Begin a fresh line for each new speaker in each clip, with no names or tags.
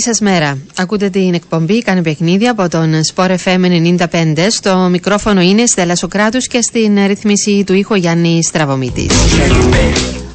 Καλή σας μέρα. Ακούτε την εκπομπή Κάνει παιχνίδια από τον Sport FM 95. Στο μικρόφωνο είναι Στέλλα Σοκράτους και στην ρυθμίση του ήχο Γιάννη Στραβωμίτη.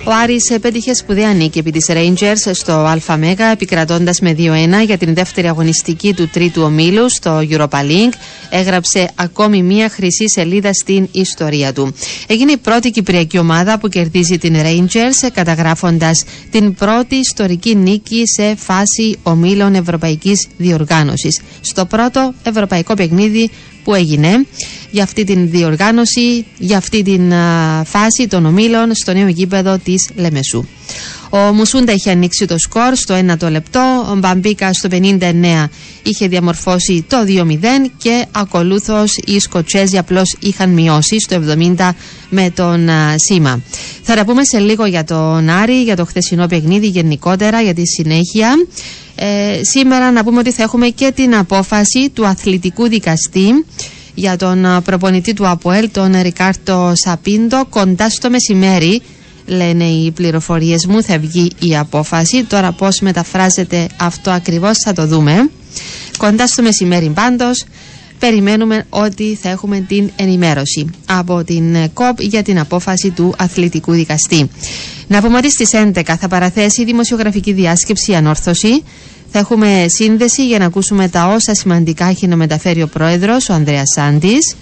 Ο Άρης πέτυχε σπουδαία νίκη επί της Rangers στο ΑΜ επικρατώντας με 2-1 για την δεύτερη αγωνιστική του τρίτου ομίλου στο Europa League. Έγραψε ακόμη μία χρυσή σελίδα στην ιστορία του. Έγινε η πρώτη κυπριακή ομάδα που κερδίζει την Rangers καταγράφοντας την πρώτη ιστορική νίκη σε φάση ομίλων ευρωπαϊκής διοργάνωσης. Στο πρώτο ευρωπαϊκό παιχνίδι που έγινε για αυτή την διοργάνωση, για αυτή την α, φάση των ομίλων στο νέο γήπεδο της Λεμεσού. Ο Μουσούντα είχε ανοίξει το σκορ στο 1 λεπτό, ο Μπαμπίκα στο 59 είχε διαμορφώσει το 2-0 και ακολούθως οι Σκοτσέζοι απλώς είχαν μειώσει στο 70 με τον α, Σίμα. Θα τα πούμε σε λίγο για τον Άρη, για το χθεσινό παιχνίδι γενικότερα, για τη συνέχεια. Ε, σήμερα να πούμε ότι θα έχουμε και την απόφαση του αθλητικού δικαστή για τον α, προπονητή του ΑΠΟΕΛ, τον Ρικάρτο Σαπίντο, κοντά στο μεσημέρι. Λένε οι πληροφορίες μου, θα βγει η απόφαση. Τώρα πώς μεταφράζεται αυτό ακριβώς θα το δούμε. Κοντά στο μεσημέρι πάντως περιμένουμε ότι θα έχουμε την ενημέρωση από την ε, ΚΟΠ για την απόφαση του αθλητικού δικαστή. Να πούμε ότι στις 11 θα παραθέσει η δημοσιογραφική διάσκεψη ανόρθωση. Θα έχουμε σύνδεση για να ακούσουμε τα όσα σημαντικά έχει να μεταφέρει ο πρόεδρος, ο Ανδρέας Σάντης.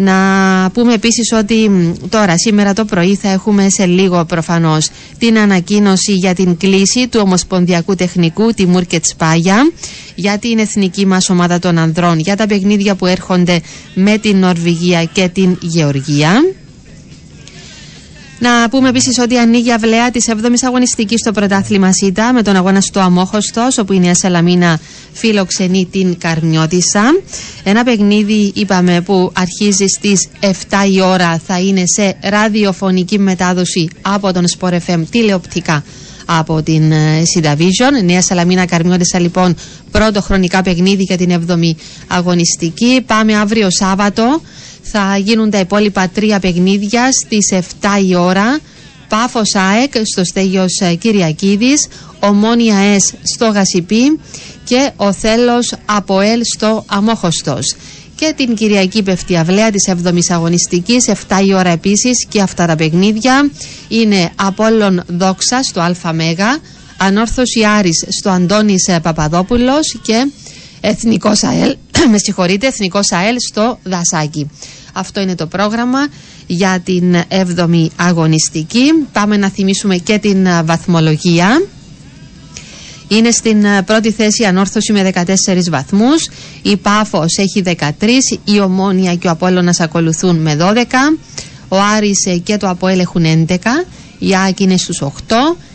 Να πούμε επίσης ότι μ, τώρα σήμερα το πρωί θα έχουμε σε λίγο προφανώς την ανακοίνωση για την κλίση του Ομοσπονδιακού Τεχνικού Τιμούρ και Τσπάγια για την εθνική μας ομάδα των ανδρών για τα παιχνίδια που έρχονται με την Νορβηγία και την Γεωργία. Να πούμε επίσης ότι ανοίγει αυλαία της 7η αγωνιστικής στο πρωτάθλημα ΣΥΤΑ με τον αγώνα στο Αμόχωστος, όπου η Νέα Σαλαμίνα φιλοξενεί την Καρμιώτισσα. Ένα παιχνίδι, είπαμε, που αρχίζει στις 7 η ώρα, θα είναι σε ραδιοφωνική μετάδοση από τον Sport FM τηλεοπτικά από την ε, Συνταβίζον. Νέα Σαλαμίνα Καρμιώτισσα, λοιπόν, πρώτο χρονικά παιχνίδι για την 7η αγωνιστική. Πάμε αύριο Σάββατο θα γίνουν τα υπόλοιπα τρία παιχνίδια στις 7 η ώρα. Πάφος ΑΕΚ στο Στέγιος ε, Κυριακίδης, Ομόνια ΕΣ στο Γασιπί και ο Θέλος Αποέλ στο Αμόχωστος. Και την Κυριακή πέφτει αυλαία της 7ης αγωνιστικής, 7 η ώρα επίσης και αυτά τα παιχνίδια είναι Απόλλων Δόξα στο ΑΜ, Ανόρθωση Άρης στο Αντώνης ε, Παπαδόπουλος και Εθνικός ΑΕΛ, με συγχωρείτε, Εθνικός ΑΕΛ στο Δασάκι. Αυτό είναι το πρόγραμμα για την 7η αγωνιστική. Πάμε να θυμίσουμε και την α, βαθμολογία. Είναι στην α, πρώτη θέση ανόρθωση με 14 βαθμούς. Η Πάφος έχει 13, η Ομόνια και ο Απόλλωνας ακολουθούν με 12. Ο Άρης ε, και το Απόελ έχουν 11. Η ΑΕΚ είναι στους 8.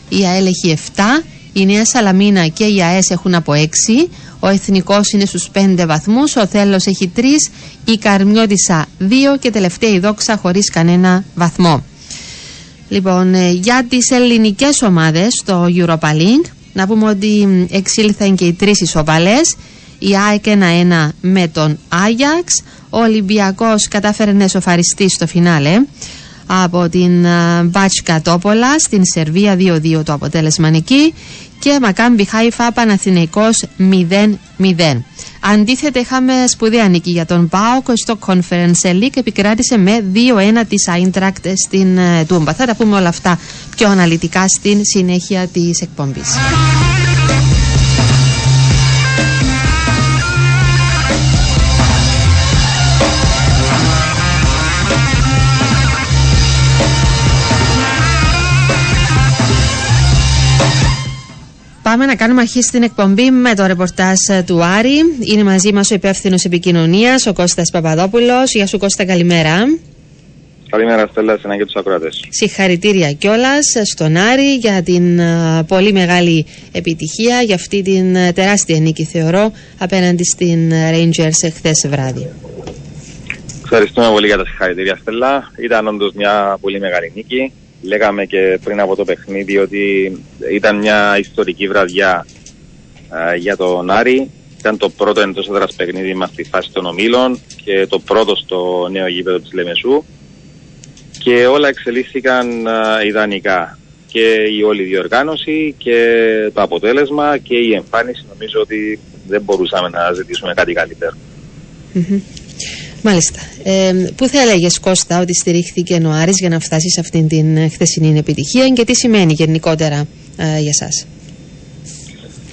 Η ΑΕΛ έχει 7. Η Νέα Σαλαμίνα και η ΑΕΣ έχουν από 6. Ο Εθνικός είναι στους 5 βαθμούς. Ο Θέλος έχει 3. Η Καρμιώτισσα 2. Και τελευταία η Δόξα χωρίς κανένα βαθμό. Λοιπόν, ε, για τις ελληνικές ομάδες στο Europa League, να πούμε ότι μ, εξήλθαν και οι τρεις ισοπαλές. Η ΑΕΚ 1-1 με τον Άγιαξ. Ο Ολυμπιακός κατάφερε να εσωφαριστεί στο φινάλε από την Μπάτσκα Τόπολα στην Σερβία 2-2 το αποτέλεσμα εκεί και Μακάμπι Χάιφα Παναθηναϊκός 0-0. Αντίθετα είχαμε σπουδαία νίκη για τον ΠΑΟΚ στο Conference League επικράτησε με 2-1 της Άιντρακτ στην ε, Τούμπα. Θα τα πούμε όλα αυτά πιο αναλυτικά στην συνέχεια της εκπομπής. Πάμε να κάνουμε αρχή στην εκπομπή με το ρεπορτάζ ε, του Άρη. Είναι μαζί μας ο υπεύθυνος επικοινωνίας, ο Κώστας Παπαδόπουλος. Γεια σου, Κώστα, καλημέρα.
Καλημέρα Στέλλα, εσένα και τους ακροατές.
Συγχαρητήρια κιόλας στον Άρη για την ε, πολύ μεγάλη επιτυχία, για αυτή την ε, τεράστια νίκη, θεωρώ, απέναντι στην Rangers χθε βράδυ.
Ευχαριστούμε πολύ για τα συγχαρητήρια Στέλλα. Ήταν όντως μια πολύ μεγάλη νίκη. Λέγαμε και πριν από το παιχνίδι ότι ήταν μια ιστορική βραδιά ε, για τον Άρη. Ήταν το πρώτο εντός έδρας παιχνίδι μας στη φάση των ομίλων και το πρώτο στο νέο γήπεδο της Λεμεσού και όλα εξελίχθηκαν ε, ιδανικά και η όλη διοργάνωση και το αποτέλεσμα και η εμφάνιση νομίζω ότι δεν μπορούσαμε να ζητήσουμε κάτι καλύτερο.
Μμμ. Μάλιστα. Ε, πού θα έλεγες Κώστα ότι στηρίχθηκε ο Άρης για να φτάσει σε αυτήν την ε, χθεσινή επιτυχία και τι σημαίνει γενικότερα ε, για σας;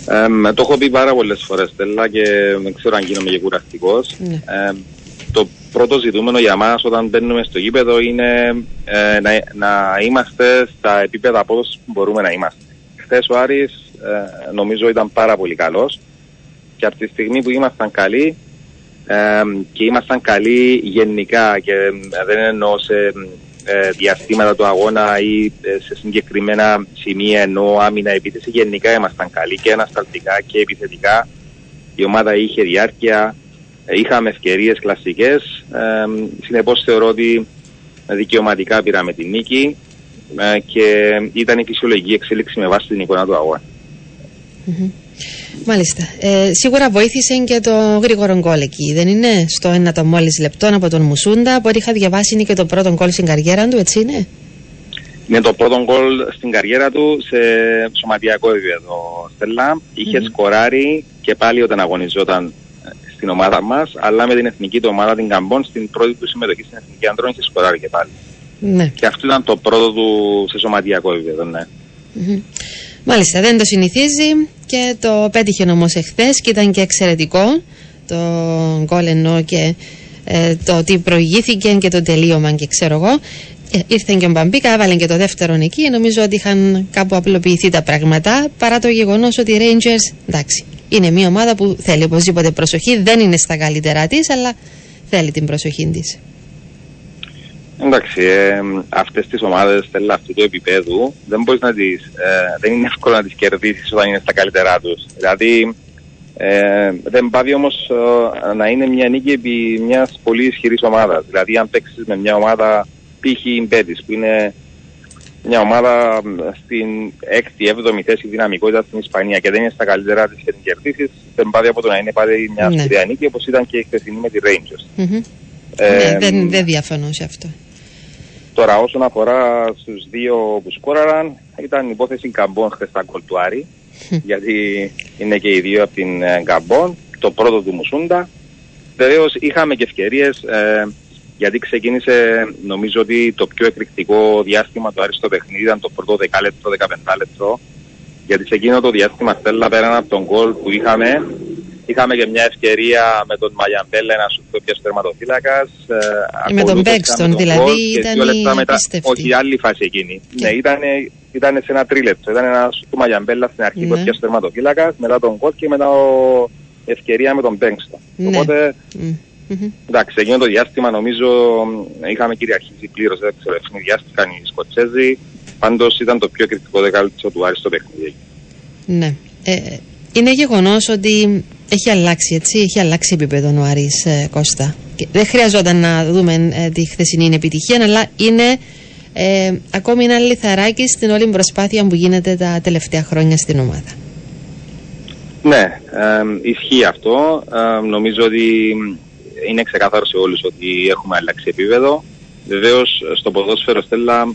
Ε, το έχω πει πάρα πολλές φορές, Στέλλα, και δεν ξέρω αν γίνομαι και κουραστικός.
Ναι.
Ε, το πρώτο ζητούμενο για μας όταν μπαίνουμε στο γήπεδο είναι ε, να, να είμαστε στα επίπεδα απόδοσης που μπορούμε να είμαστε. Χθες ο Άρης ε, νομίζω ήταν πάρα πολύ καλός και από τη στιγμή που ήμασταν καλοί ε, και ήμασταν καλοί γενικά και ε, δεν εννοώ σε ε, διαστήματα του αγώνα ή ε, σε συγκεκριμένα σημεία ενώ άμυνα επίθεση γενικά ήμασταν καλοί και ανασταλτικά και επιθετικά η ομάδα είχε διάρκεια ε, είχαμε ευκαιρίες κλασικές ε, συνεπώς θεωρώ ότι δικαιωματικά πήραμε την νίκη ε, και ήταν η φυσιολογική εξέλιξη με βάση την εικόνα του αγώνα.
Μμμ. Μάλιστα. Ε, σίγουρα βοήθησε και το γρήγορο γκολ εκεί, δεν είναι; Στο ένα το μόλις λεπτό από τον Μουσούντα, που ό,τι είχα διαβάσει είναι και το πρώτο γκολ στην καριέρα του, έτσι είναι;
Είναι το πρώτο γκολ στην καριέρα του σε σωματιακό επίπεδο. Στέλλα είχε
Μμμ.
σκοράρει και πάλι όταν αγωνιζόταν ε, στην ομάδα μας, αλλά με την εθνική του ομάδα την Καμπόν στην πρώτη του συμμετοχή στην εθνική αντρών είχε σκοράρει και πάλι.
Ναι.
Και αυτό ήταν το πρώτο του σε σωματιακό επίπεδο, ναι.
Μμμ. Μάλιστα, δεν το συνηθίζει και το πέτυχε όμως εχθές και ήταν και εξαιρετικό το γκολ ενώ και ε, το ότι προηγήθηκε και το τελείωμα και ξέρω εγώ. Ε, ήρθε και ο Μπαμπίκα, έβαλε και το δεύτερο εκεί. Νομίζω ότι είχαν κάπου απλοποιηθεί τα πράγματα παρά το γεγονός ότι οι Rangers, εντάξει, είναι μια ομάδα που θέλει οπωσδήποτε προσοχή. Δεν είναι στα καλύτερά της, αλλά θέλει την προσοχή της.
Εντάξει, ε, αυτές τις ομάδες θέλω αυτού του επίπεδου δεν μπορείς να τις, ε, δεν είναι εύκολο να τις κερδίσεις όταν είναι στα καλύτερά τους. Δηλαδή ε, δεν πάβει όμως ε, να είναι μια νίκη επί μιας πολύ ισχυρής ομάδας. Δηλαδή αν παίξεις με μια ομάδα π.χ. η Μπέτης που είναι μια ομάδα ε, στην 6η, 7η θέση δυναμικότητα στην Ισπανία και δεν είναι στα καλύτερά της και την κερδίσεις, δεν πάβει από το να είναι πάλι μια
Ναι.
σπουδαία νίκη όπως ήταν και η χθεσινή με τη Rangers.
Μμμ.
Ε,
ναι, δεν, δεν διαφωνώ σε αυτό.
Τώρα όσον αφορά στους δύο που σκόραραν ήταν υπόθεση Γκαμπών χθες τα γκολ του Άρη γιατί είναι και οι δύο από την ε, Γκαμπών το πρώτο του Μουσούντα. Βεβαίως είχαμε και ευκαιρίες ε, γιατί ξεκίνησε νομίζω ότι το πιο εκρηκτικό διάστημα του Άρη στο παιχνίδι ήταν το πρώτο δεκάλεπτο, 15 λεπτό γιατί σε εκείνο το διάστημα Στέλλα πέραν από τον γκολ που είχαμε είχαμε και μια ευκαιρία με τον Μαγιαμπέλα ένα σου που έπιασε τερματοφύλακας ε,
Με τον
ακολούθησαν
Μπέξτον,
με τον
δηλαδή,
γκολ και
ήταν
δύο λεπτά
η
μετά,
απίστευτη.
όχι η άλλη φάση εκείνη.
Και-
Ναι, ήταν, ήταν σε ένα τρίλεπτο. Ήταν ένας σου του Μαγιαμπέλα στην αρχή που
Ναι.
έπιασε τερματοφύλακας, μετά τον γκολ και μετά ο ευκαιρία με τον Μπέξτον.
Ναι.
Οπότε
Μμ. Μμμ.
Εντάξει, εκείνο το διάστημα νομίζω μ, είχαμε κυριαρχήσει πλήρως. Δεν ξέρω, ευνηδιάστηκαν οι Σκοτσέζοι. Πάντως ήταν το πιο κριτικό δεκάλεπτο του Άρη στο παιχνίδι.
Ναι. Ε, είναι γεγονός ότι έχει αλλάξει, έτσι. Έχει αλλάξει επίπεδο ο Άρης ε, Κώστα. Και δεν χρειαζόταν να δούμε ε, τη χθεσινή επιτυχία, αλλά είναι ε, ακόμη ένα λιθαράκι στην όλη προσπάθεια που γίνεται τα τελευταία χρόνια στην ομάδα.
Ναι, ε, ισχύει αυτό. Ε, νομίζω ότι είναι ξεκάθαρο σε όλους ότι έχουμε αλλάξει επίπεδο. Βεβαίως στο ποδόσφαιρο Στέλλα ε,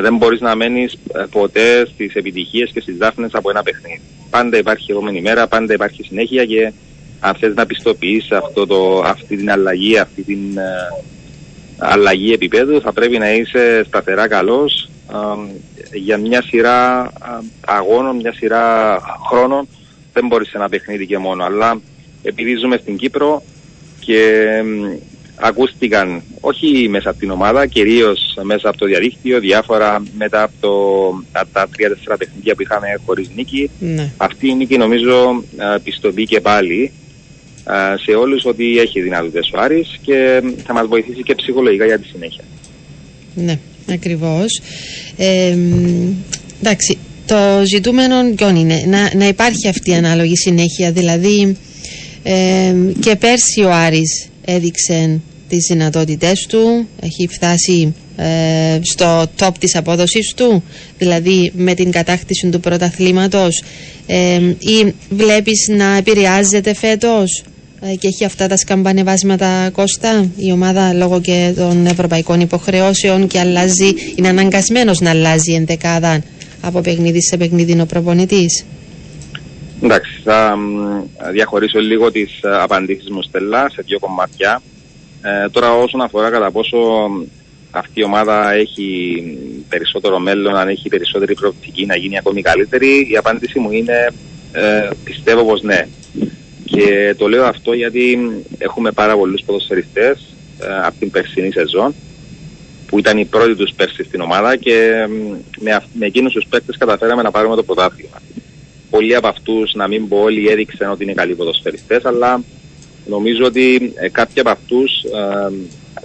δεν μπορείς να μένεις ε, ποτέ στις επιτυχίες και στις δάφνες από ένα παιχνίδι. Πάντα υπάρχει η επόμενη μέρα, πάντα υπάρχει συνέχεια και αν θες να πιστοποιείς αυτό το, αυτή την αλλαγή, αυτή την ε, αλλαγή επίπεδου θα πρέπει να είσαι σταθερά καλός ε, για μια σειρά ε, αγώνων, μια σειρά χρόνων δεν μπορείς σε ένα παιχνίδι και μόνο αλλά επειδή ζούμε στην Κύπρο και μ, ακούστηκαν όχι μέσα από την ομάδα, κυρίως μέσα από το διαδίκτυο, διάφορα μετά από, το, από τα τρία-τέσσερα παιχνίδια που είχαμε χωρίς νίκη.
Ναι.
Αυτή η νίκη νομίζω α, πιστοποιεί και πάλι α, σε όλους ότι έχει δυνατότητες ο Άρης και μ, θα μας βοηθήσει και ψυχολογικά για τη συνέχεια.
Ναι, ακριβώς. Ε, μ, εντάξει, το ζητούμενο ποιον είναι, να, να υπάρχει αυτή η ανάλογη συνέχεια, δηλαδή ε, και πέρσι ο Άρης έδειξε τις δυνατότητές του, έχει φτάσει ε, στο top της απόδοσης του, δηλαδή με την κατάκτηση του πρωταθλήματος ε, ή βλέπεις να επηρεάζεται φέτος ε, και έχει αυτά τα σκαμπανεβάσματα κόστα η ομάδα λόγω και των ευρωπαϊκών υποχρεώσεων και αλλάζει, είναι αναγκασμένος να αλλάζει ενδεκάδα από παιχνίδι σε παιχνίδι ο προπονητής.
Εντάξει, θα διαχωρίσω λίγο τις ε, απαντήσεις μου Στέλλα σε δύο κομμάτια. Ε, τώρα όσον αφορά κατά πόσο αυτή η ομάδα έχει περισσότερο μέλλον, αν έχει περισσότερη προοπτική να γίνει ακόμη καλύτερη, η απάντηση μου είναι ε, πιστεύω πως ναι. Και το λέω αυτό γιατί έχουμε πάρα πολλούς ποδοσφαιριστές ε, από την περσινή σεζόν που ήταν οι πρώτοι τους πέρσι στην ομάδα και με, με εκείνους τους παίκτες καταφέραμε να πάρουμε το πρωτάθλημα. Πολλοί από αυτούς, να μην πω όλοι, έδειξαν ότι είναι καλοί ποδοσφαιριστές, αλλά νομίζω ότι ε, κάποιοι από αυτούς ε,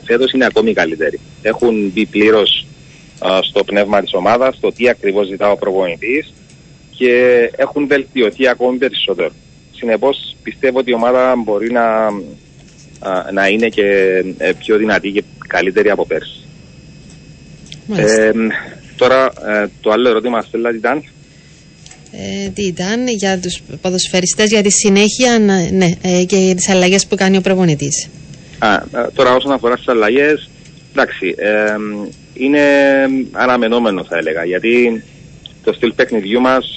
φέτος είναι ακόμη καλύτεροι. Έχουν μπει πλήρως ε, στο πνεύμα της ομάδας, στο τι ακριβώς ζητά ο προπονητής και έχουν βελτιωθεί ακόμη περισσότερο. Συνεπώς πιστεύω ότι η ομάδα μπορεί να, να είναι και ε, πιο δυνατή και καλύτερη από πέρσι. Ε, τώρα ε, το άλλο ερώτημα Στέλλα τι ήταν.
Ε, τι ήταν για τους ποδοσφαιριστές για τη συνέχεια ναι, ε, και τις αλλαγές που κάνει ο προπονητής.
Α, τώρα όσον αφορά στις αλλαγές, εντάξει, είναι αναμενόμενο θα έλεγα γιατί το στυλ παιχνιδιού μας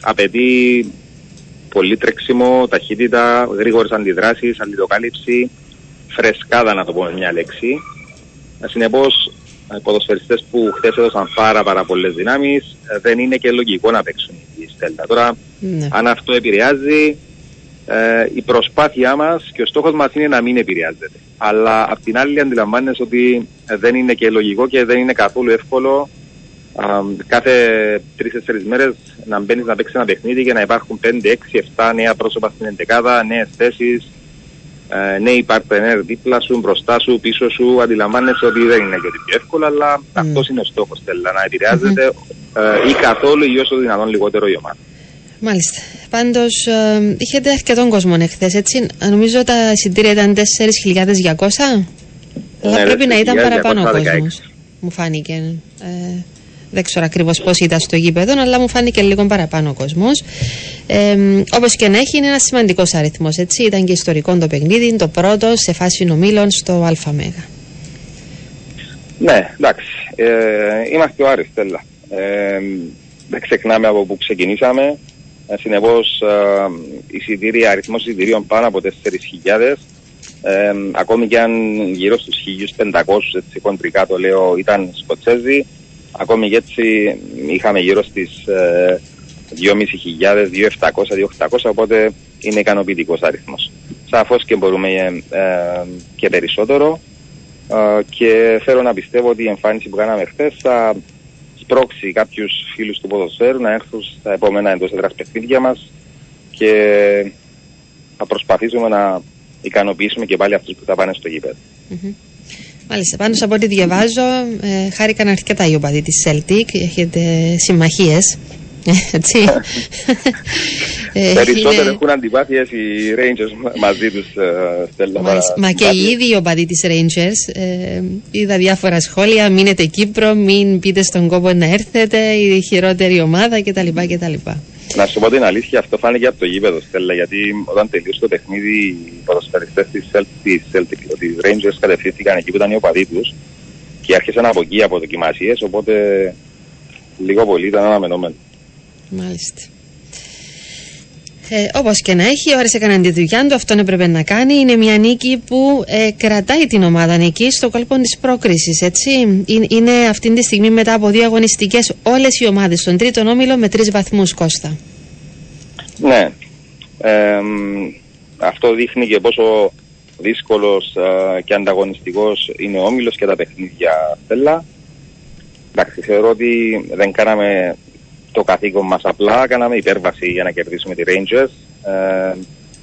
απαιτεί πολύ τρέξιμο, ταχύτητα, γρήγορες αντιδράσεις, αλληλοκάλυψη, φρεσκάδα να το πω μια λέξη. Συνεπώς οι ποδοσφαιριστές που χθες έδωσαν πάρα, πάρα πολλές δυνάμεις, ε, δεν είναι και λογικό να παίξουν η Στέλτα. Τώρα, ναι. αν αυτό επηρεάζει, ε, η προσπάθειά μας και ο στόχος μας είναι να μην επηρεάζεται. Αλλά απ' την άλλη, αντιλαμβάνεσαι ότι ε, δεν είναι και λογικό και δεν είναι καθόλου εύκολο κάθε τρει-τέσσερι μέρες να μπαίνεις να παίξεις ένα παιχνίδι και να υπάρχουν 5, 6, 7 νέα πρόσωπα στην εντεκάδα, νέες θέσεις, ε, νέοι παρτενέρ δίπλα σου, μπροστά σου, πίσω σου. Αντιλαμβάνεσαι ότι δεν είναι και ότι πιο εύκολο, αλλά mm. αυτός είναι ο στόχος. Θέλει να επηρεάζεται mm-hmm. ε, ή καθόλου ή όσο δυνατόν λιγότερο η ομάδα.
Μάλιστα. Πάντως, ε, είχετε αρκετόν κόσμο εχθές, έτσι. Νομίζω τα εισιτήρια ήταν 4.200. Αλλά ναι, πρέπει να ήταν παραπάνω ο κόσμος. Μου φάνηκε. Ε, δεν ξέρω ακριβώς πώς ήταν στο γήπεδο, αλλά μου φάνηκε λίγο παραπάνω ο κόσμος. Ε, Όπως και να έχει, είναι ένας σημαντικός αριθμός. Ήταν και ιστορικό το παιχνίδι, το πρώτο σε φάση νομίλων στο ΑΜΕΓΑ.
Ναι, εντάξει. Ε, είμαστε ο Άρης, τέλα. Ε, δεν ξεχνάμε από που ξεκινήσαμε. Ε, Συνεπώς, ε, αριθμός εισιτηρίων πάνω από 4.000. Ε, ακόμη και αν γύρω στους 1.500 έτσι κοντρικά το λέω ήταν Σκοτσέζοι Ακόμη και έτσι είχαμε γύρω στις ε, 2.500, 2.700, 2.800 οπότε είναι ικανοποιητικός αριθμός. Σαφώς και μπορούμε ε, ε, και περισσότερο ε, και θέλω να πιστεύω ότι η εμφάνιση που κάναμε χθες θα σπρώξει κάποιους φίλους του ποδοσφαίρου να έρθουν στα επόμενα εντός έδρας παιχνίδια μας και θα προσπαθήσουμε να ικανοποιήσουμε και πάλι αυτούς που θα πάνε στο γηπεδο
Μάλιστα. Πάντως από ό,τι διαβάζω, ε, χάρηκαν αρκετά οι οπαδοί τη Celtic. Έχετε συμμαχίες. Έτσι.
Ε, Περισσότερο έχουν αντιπάθειες οι Rangers μαζί τους, ε, Στέλλα.
Μα και οι ίδιοι οι οπαδοί της Rangers. Ε, είδα διάφορα σχόλια. Μείνετε Κύπρο, μην πείτε στον κόπο να έρθετε, η χειρότερη ομάδα κτλ. κτλ.
Να σου πω την αλήθεια, αυτό φάνηκε από το γήπεδο, Στέλλα, γιατί όταν τελείωσε το παιχνίδι, οι ποδοσφαιριστές της Celtic, της Rangers κατευθύνθηκαν εκεί που ήταν οι οπαδοί τους και άρχισαν από εκεί από δοκιμασίες, οπότε λίγο πολύ ήταν αναμενόμενο.
Μάλιστα. Ε, Όπως και να έχει, ο Άρης έκανε τη δουλειά του, αυτόν έπρεπε να κάνει. Είναι μια νίκη που ε, κρατάει την ομάδα εκεί στο κόλπο της πρόκρισης. Είναι αυτή τη στιγμή μετά από δύο αγωνιστικές όλες οι ομάδες στον τρίτο όμιλο με τρεις βαθμούς Κώστα.
Ναι. Ε, αυτό δείχνει και πόσο δύσκολος ε, και ανταγωνιστικός είναι ο όμιλος και τα παιχνίδια θέλα. Εντάξει, θεωρώ ότι δεν κάναμε το καθήκον μας απλά, κάναμε υπέρβαση για να κερδίσουμε τη Rangers. Ε,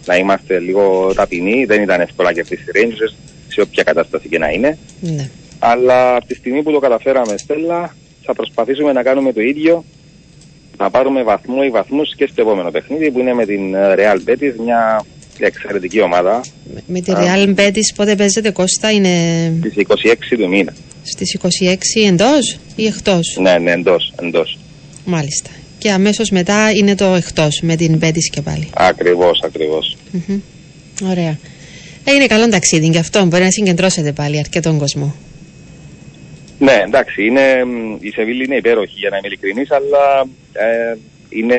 να είμαστε λίγο ταπεινοί, δεν ήταν εύκολο να κερδίσει τη Rangers σε όποια κατάσταση και να είναι. Ναι. Αλλά από τη στιγμή που το καταφέραμε, Στέλλα, θα προσπαθήσουμε να κάνουμε το ίδιο, να πάρουμε βαθμό ή βαθμούς και στο επόμενο παιχνίδι που είναι με την ε, Real Betis, μια εξαιρετική ομάδα.
Με, τη Real Betis πότε παίζετε Κώστα είναι...
Στις 26 του μήνα.
Στις 26 εντός ή εκτός;
Ναι, ναι, εντός, εντός.
Μάλιστα. Και αμέσως μετά είναι το εκτός με την Μπέτης και πάλι.
Ακριβώς, ακριβώς.
Μμμ. Ωραία. Ε, είναι καλό ταξίδι και αυτό. Μπορεί να συγκεντρώσετε πάλι αρκετόν κόσμο.
Ναι, εντάξει, είναι, μ, η Σεβίλη είναι υπέροχη για να είμαι ειλικρινής, αλλά ε, είναι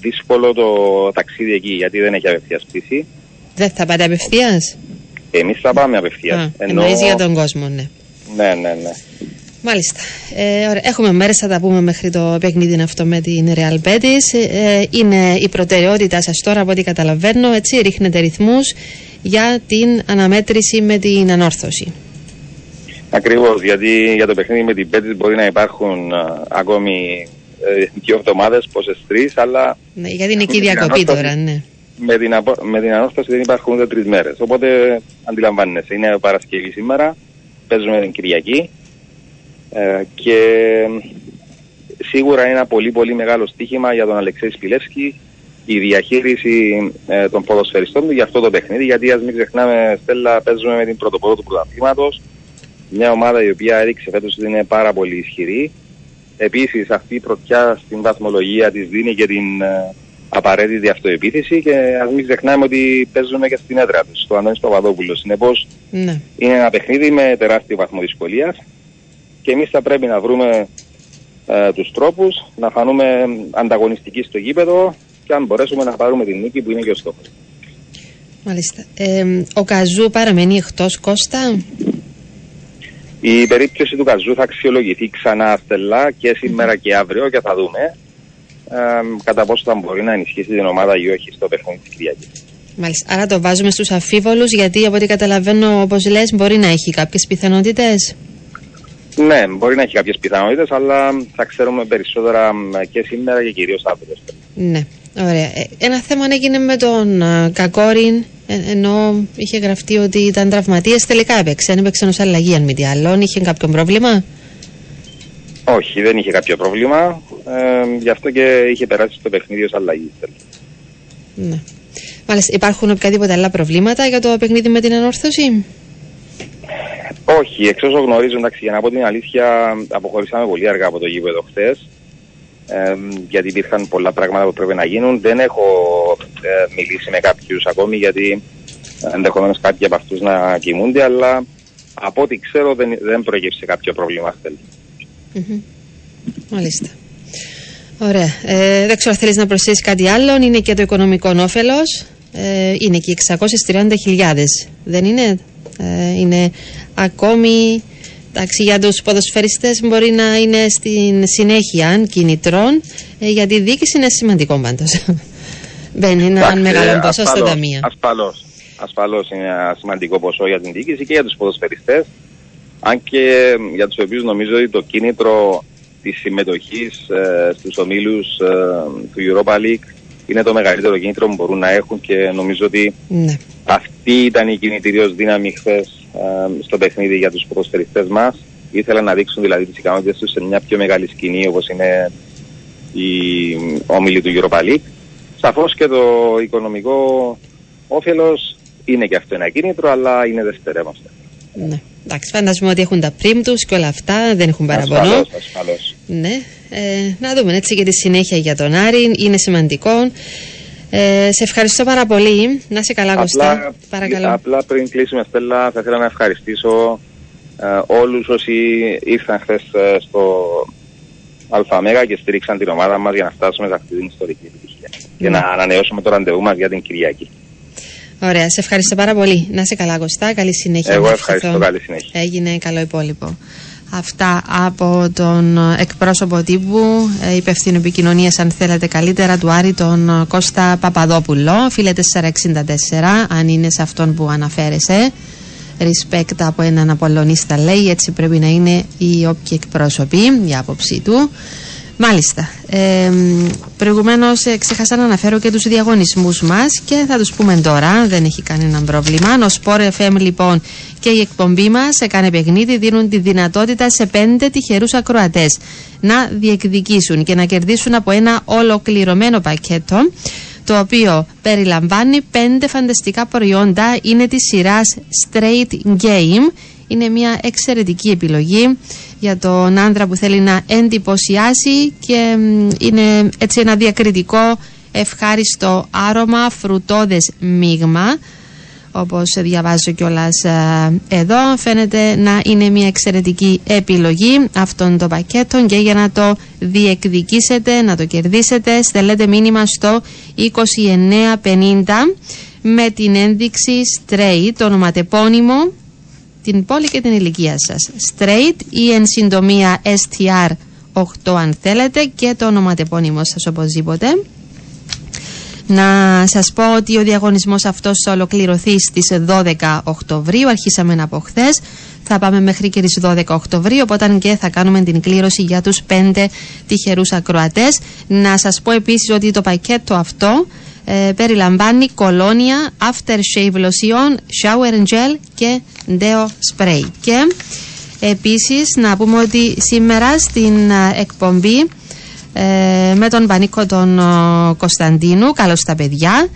δύσκολο το ταξίδι εκεί γιατί δεν έχει απευθείας πτήση.
Δεν θα πάτε απευθείας;
Εμείς θα πάμε απευθείας.
Α, εννοείς για τον κόσμο, ναι.
Ναι, ναι, ναι.
Μάλιστα. Ε, ωραία. Έχουμε μέρες, θα τα πούμε μέχρι το παιχνίδι αυτό με την Real Betis. Ε, είναι η προτεραιότητά σας τώρα από ό,τι καταλαβαίνω. Έτσι, ρίχνετε ρυθμούς για την αναμέτρηση με την ανόρθωση.
Ακριβώς, γιατί για το παιχνίδι με την Πέτης μπορεί να υπάρχουν α, ακόμη ε, δύο εβδομάδες, πόσες τρεις, αλλά
Ναι, γιατί είναι εκεί η
Με την
διακοπή
ανόρθωση.
τώρα, ναι.
με την, απο- με την ανόρθωση δεν υπάρχουν ούτε τρεις μέρες. Οπότε αντιλαμβάνεσαι, είναι Παρασκευή σήμερα, παίζουμε την Κυριακή ε, και σίγουρα είναι ένα πολύ πολύ μεγάλο στοίχημα για τον Αλεξέη Σπιλεύσκη η διαχείριση ε, των ποδοσφαιριστών του για αυτό το παιχνίδι. Γιατί ας μην ξεχνάμε Στέλλα παίζουμε με την πρωτοπόρο του πρωταθλήματος. Μια ομάδα η οποία έδειξε φέτος ότι είναι πάρα πολύ ισχυρή. Επίσης αυτή η πρωτιά στην βαθμολογία της δίνει και την ε, απαραίτητη αυτοεπίθεση. Και ας μην ξεχνάμε ότι παίζουμε και στην έδρα τους στο Ανώνης Παπαδόπουλος. Συνεπώς
ναι.
είναι ένα παιχνίδι με τεράστιο βαθμό δυσκολίας και εμείς θα πρέπει να βρούμε ε, τους τρόπους να φανούμε ανταγωνιστικοί στο γήπεδο και αν μπορέσουμε να πάρουμε την νίκη που είναι και ο στόχος.
Μάλιστα. Ε, ο Καζού παραμένει εκτός Κώστα;
Η περίπτωση του Καζού θα αξιολογηθεί ξανά στελά και σήμερα και αύριο και θα δούμε ε, κατά πόσο θα μπορεί να ενισχύσει την ομάδα ή όχι στο παιχνίδι της Κυριακής.
Μάλιστα. Άρα το βάζουμε στους αφίβολους γιατί από ό,τι καταλαβαίνω όπως λες μπορεί να έχει κάποιες πιθανότητες.
Ναι, μπορεί να έχει κάποιες πιθανότητες, αλλά θα ξέρουμε περισσότερα μ, και σήμερα και κυρίως αύριο.
Ναι, ωραία. Ε, ένα θέμα έγινε με τον α, Κακόριν, ε, ενώ είχε γραφτεί ότι ήταν τραυματίες. Τελικά έπαιξε. Αν έπαιξε ενός αλλαγή, αν μη τι άλλο. Είχε κάποιο πρόβλημα;
Όχι, δεν είχε κάποιο πρόβλημα. Ε, γι' αυτό και είχε περάσει στο παιχνίδι ως αλλαγή.
Ναι. Μάλιστα, υπάρχουν οποιαδήποτε άλλα προβλήματα για το παιχνίδι με την ανόρθωση;
Όχι, εξ όσων γνωρίζω, εντάξει, για να πω την αλήθεια, αποχωρήσαμε πολύ αργά από το γήπεδο χθες. Ε, γιατί υπήρχαν πολλά πράγματα που πρέπει να γίνουν. Δεν έχω ε, μιλήσει με κάποιους ακόμη, γιατί ενδεχομένως κάποιοι από αυτούς να κοιμούνται, αλλά από ό,τι ξέρω δεν, δεν προέκυψε κάποιο πρόβλημα. Στέλνη.
Μμμ. Μάλιστα. Ωραία. Ε, δεν ξέρω αν θέλεις να προσθέσεις κάτι άλλο. Είναι και το οικονομικό όφελος. Ε, είναι και οι 630.000. Δεν είναι; Ε, είναι ακόμη. Εντάξει, για τους ποδοσφαιριστές μπορεί να είναι στην συνέχεια κινητρών. Ε, για τη διοίκηση είναι σημαντικό πάντως. Μπαίνει ένα
Εντάξει,
μεγάλο ποσό στα
ασφαλώς,
ταμεία.
Ασφαλώς. Ασφαλώς είναι ένα σημαντικό ποσό για την διοίκηση και για τους ποδοσφαιριστές. Αν και για τους οποίους νομίζω ότι το κίνητρο της συμμετοχής ε, στους ομίλους ε, του Europa League είναι το μεγαλύτερο κίνητρο που μπορούν να έχουν και νομίζω ότι
Ναι.
αυτή ήταν η κινητηρίως δύναμη χθες στο παιχνίδι για τους ποδοσφαιριστές μας. Ήθελαν να δείξουν δηλαδή τις ικανότητες τους σε μια πιο μεγάλη σκηνή όπως είναι η όμιλη του Europa League. Σαφώς και το οικονομικό όφελος είναι και αυτό ένα κίνητρο, αλλά είναι δευτερεύαστο.
ναι. Εντάξει, φαντάζομαι ότι έχουν τα πριμ τους και όλα αυτά. Δεν έχουν παραπονό.
Ασφαλώς, ασφαλώς.
Ναι, ε, να δούμε έτσι και τη συνέχεια για τον Άρη. Είναι σημαντικό. Ε, σε ευχαριστώ πάρα πολύ. Να σε καλά, Κωστά. Παρακαλώ.
απλά πριν κλείσουμε, Στέλλα, θα ήθελα να ευχαριστήσω ε, όλους όσοι ήρθαν χθες στο ΑΜΕΓΑ και στήριξαν την ομάδα μας για να φτάσουμε σε αυτή την ιστορική επιτυχία. Και
Ναι.
να ανανεώσουμε το ραντεβού μας για την Κυριακή.
Ωραία, σε ευχαριστώ πάρα πολύ. Να σε καλά, Κωστά. Καλή συνέχεια.
Εγώ
να
ευχαριστώ.
ευχηθώ.
Καλή συνέχεια.
Έγινε καλό υπόλοιπο. Αυτά από τον ε, εκπρόσωπο τύπου, ε, υπεύθυνο επικοινωνίας, αν θέλετε καλύτερα, του Άρη, τον ε, Κώστα Παπαδόπουλο, φίλε 464, αν είναι σε αυτόν που αναφέρεσαι. Respect από έναν Απολωνίστα λέει, έτσι πρέπει να είναι οι όποιοι εκπρόσωποι, η άποψή του. Μάλιστα. Ε, Προηγουμένως ξέχασα να αναφέρω και τους διαγωνισμούς μας και θα τους πούμε τώρα, δεν έχει κανένα πρόβλημα. Ο Sport FM λοιπόν και η εκπομπή μας σε κάνε παιχνίδι δίνουν τη δυνατότητα σε πέντε τυχερούς ακροατές να διεκδικήσουν και να κερδίσουν από ένα ολοκληρωμένο πακέτο το οποίο περιλαμβάνει πέντε φανταστικά προϊόντα είναι της σειράς Straight Game είναι μια εξαιρετική επιλογή για τον άντρα που θέλει να εντυπωσιάσει και είναι έτσι ένα διακριτικό ευχάριστο άρωμα, φρουτόδες μείγμα όπως διαβάζω κιόλας ε, εδώ. Φαίνεται να είναι μια εξαιρετική επιλογή αυτών των πακέτων και για να το διεκδικήσετε, να το κερδίσετε στελέτε μήνυμα στο 2950 με την ένδειξη straight, το ονοματεπώνυμο την πόλη και την ηλικία σας straight ή εν συντομία STR8 αν θέλετε και το ονοματεπώνυμο σας οπωσδήποτε να σας πω ότι ο διαγωνισμός αυτός θα ολοκληρωθεί στις 12 Οκτωβρίου, αρχίσαμε από χθες. Θα πάμε μέχρι και τις 12 Οκτωβρίου, οπότε και θα κάνουμε την κλήρωση για τους 5 τυχερούς ακροατές. Να σας πω επίσης ότι το πακέτο αυτό ε, περιλαμβάνει κολόνια, aftershave lotion, shower gel και deo spray. Και επίσης να πούμε ότι σήμερα στην ε, εκπομπή ε, με τον Πανίκο τον Κωνσταντίνου, καλώς τα παιδιά,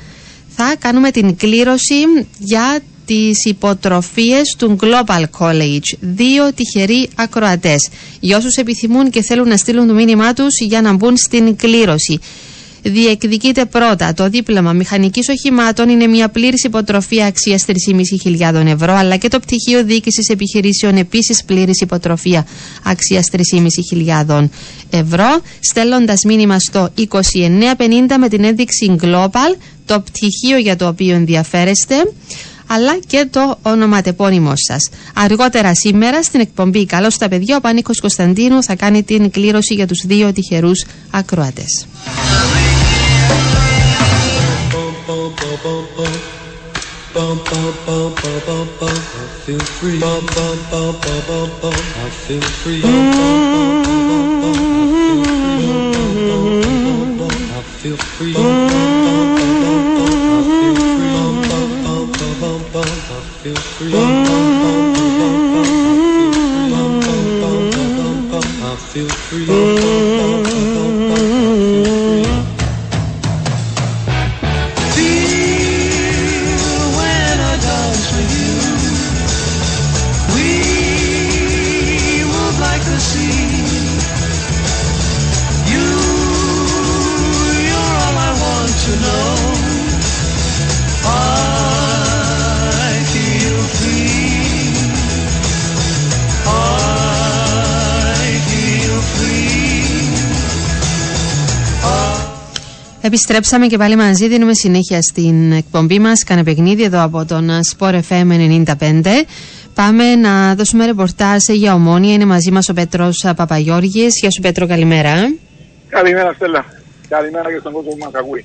θα κάνουμε την κλήρωση για τις υποτροφίες του Global College. Δύο τυχεροί ακροατές. Για όσους επιθυμούν και θέλουν να στείλουν το μήνυμά τους για να μπουν στην κλήρωση διεκδικείται πρώτα. Το δίπλωμα μηχανικής οχημάτων είναι μια πλήρης υποτροφία αξίας 3.500 ευρώ, αλλά και το πτυχίο διοίκησης επιχειρήσεων επίσης πλήρης υποτροφία αξίας 3.500 ευρώ, στέλνοντας μήνυμα στο 2950 με την ένδειξη Global, το πτυχίο για το οποίο ενδιαφέρεστε αλλά και το ονοματεπώνυμό σας. Αργότερα σήμερα στην εκπομπή Καλώς τα παιδιά, ο Πανίκος Κωνσταντίνου θα κάνει την κλήρωση για τους δύο τυχερούς ακροατές. free. I feel free. Επιστρέψαμε και πάλι μαζί, δίνουμε συνέχεια στην εκπομπή μας, κάνε παιχνίδι εδώ από τον Sport FM 95. Πάμε να δώσουμε ρεπορτάζ για ομόνια. Είναι μαζί μας ο Πέτρος Παπαγιώργης. Γεια σου Πέτρο, καλημέρα.
Καλημέρα Στέλλα. Καλημέρα και στον κόσμο που μας ακούει.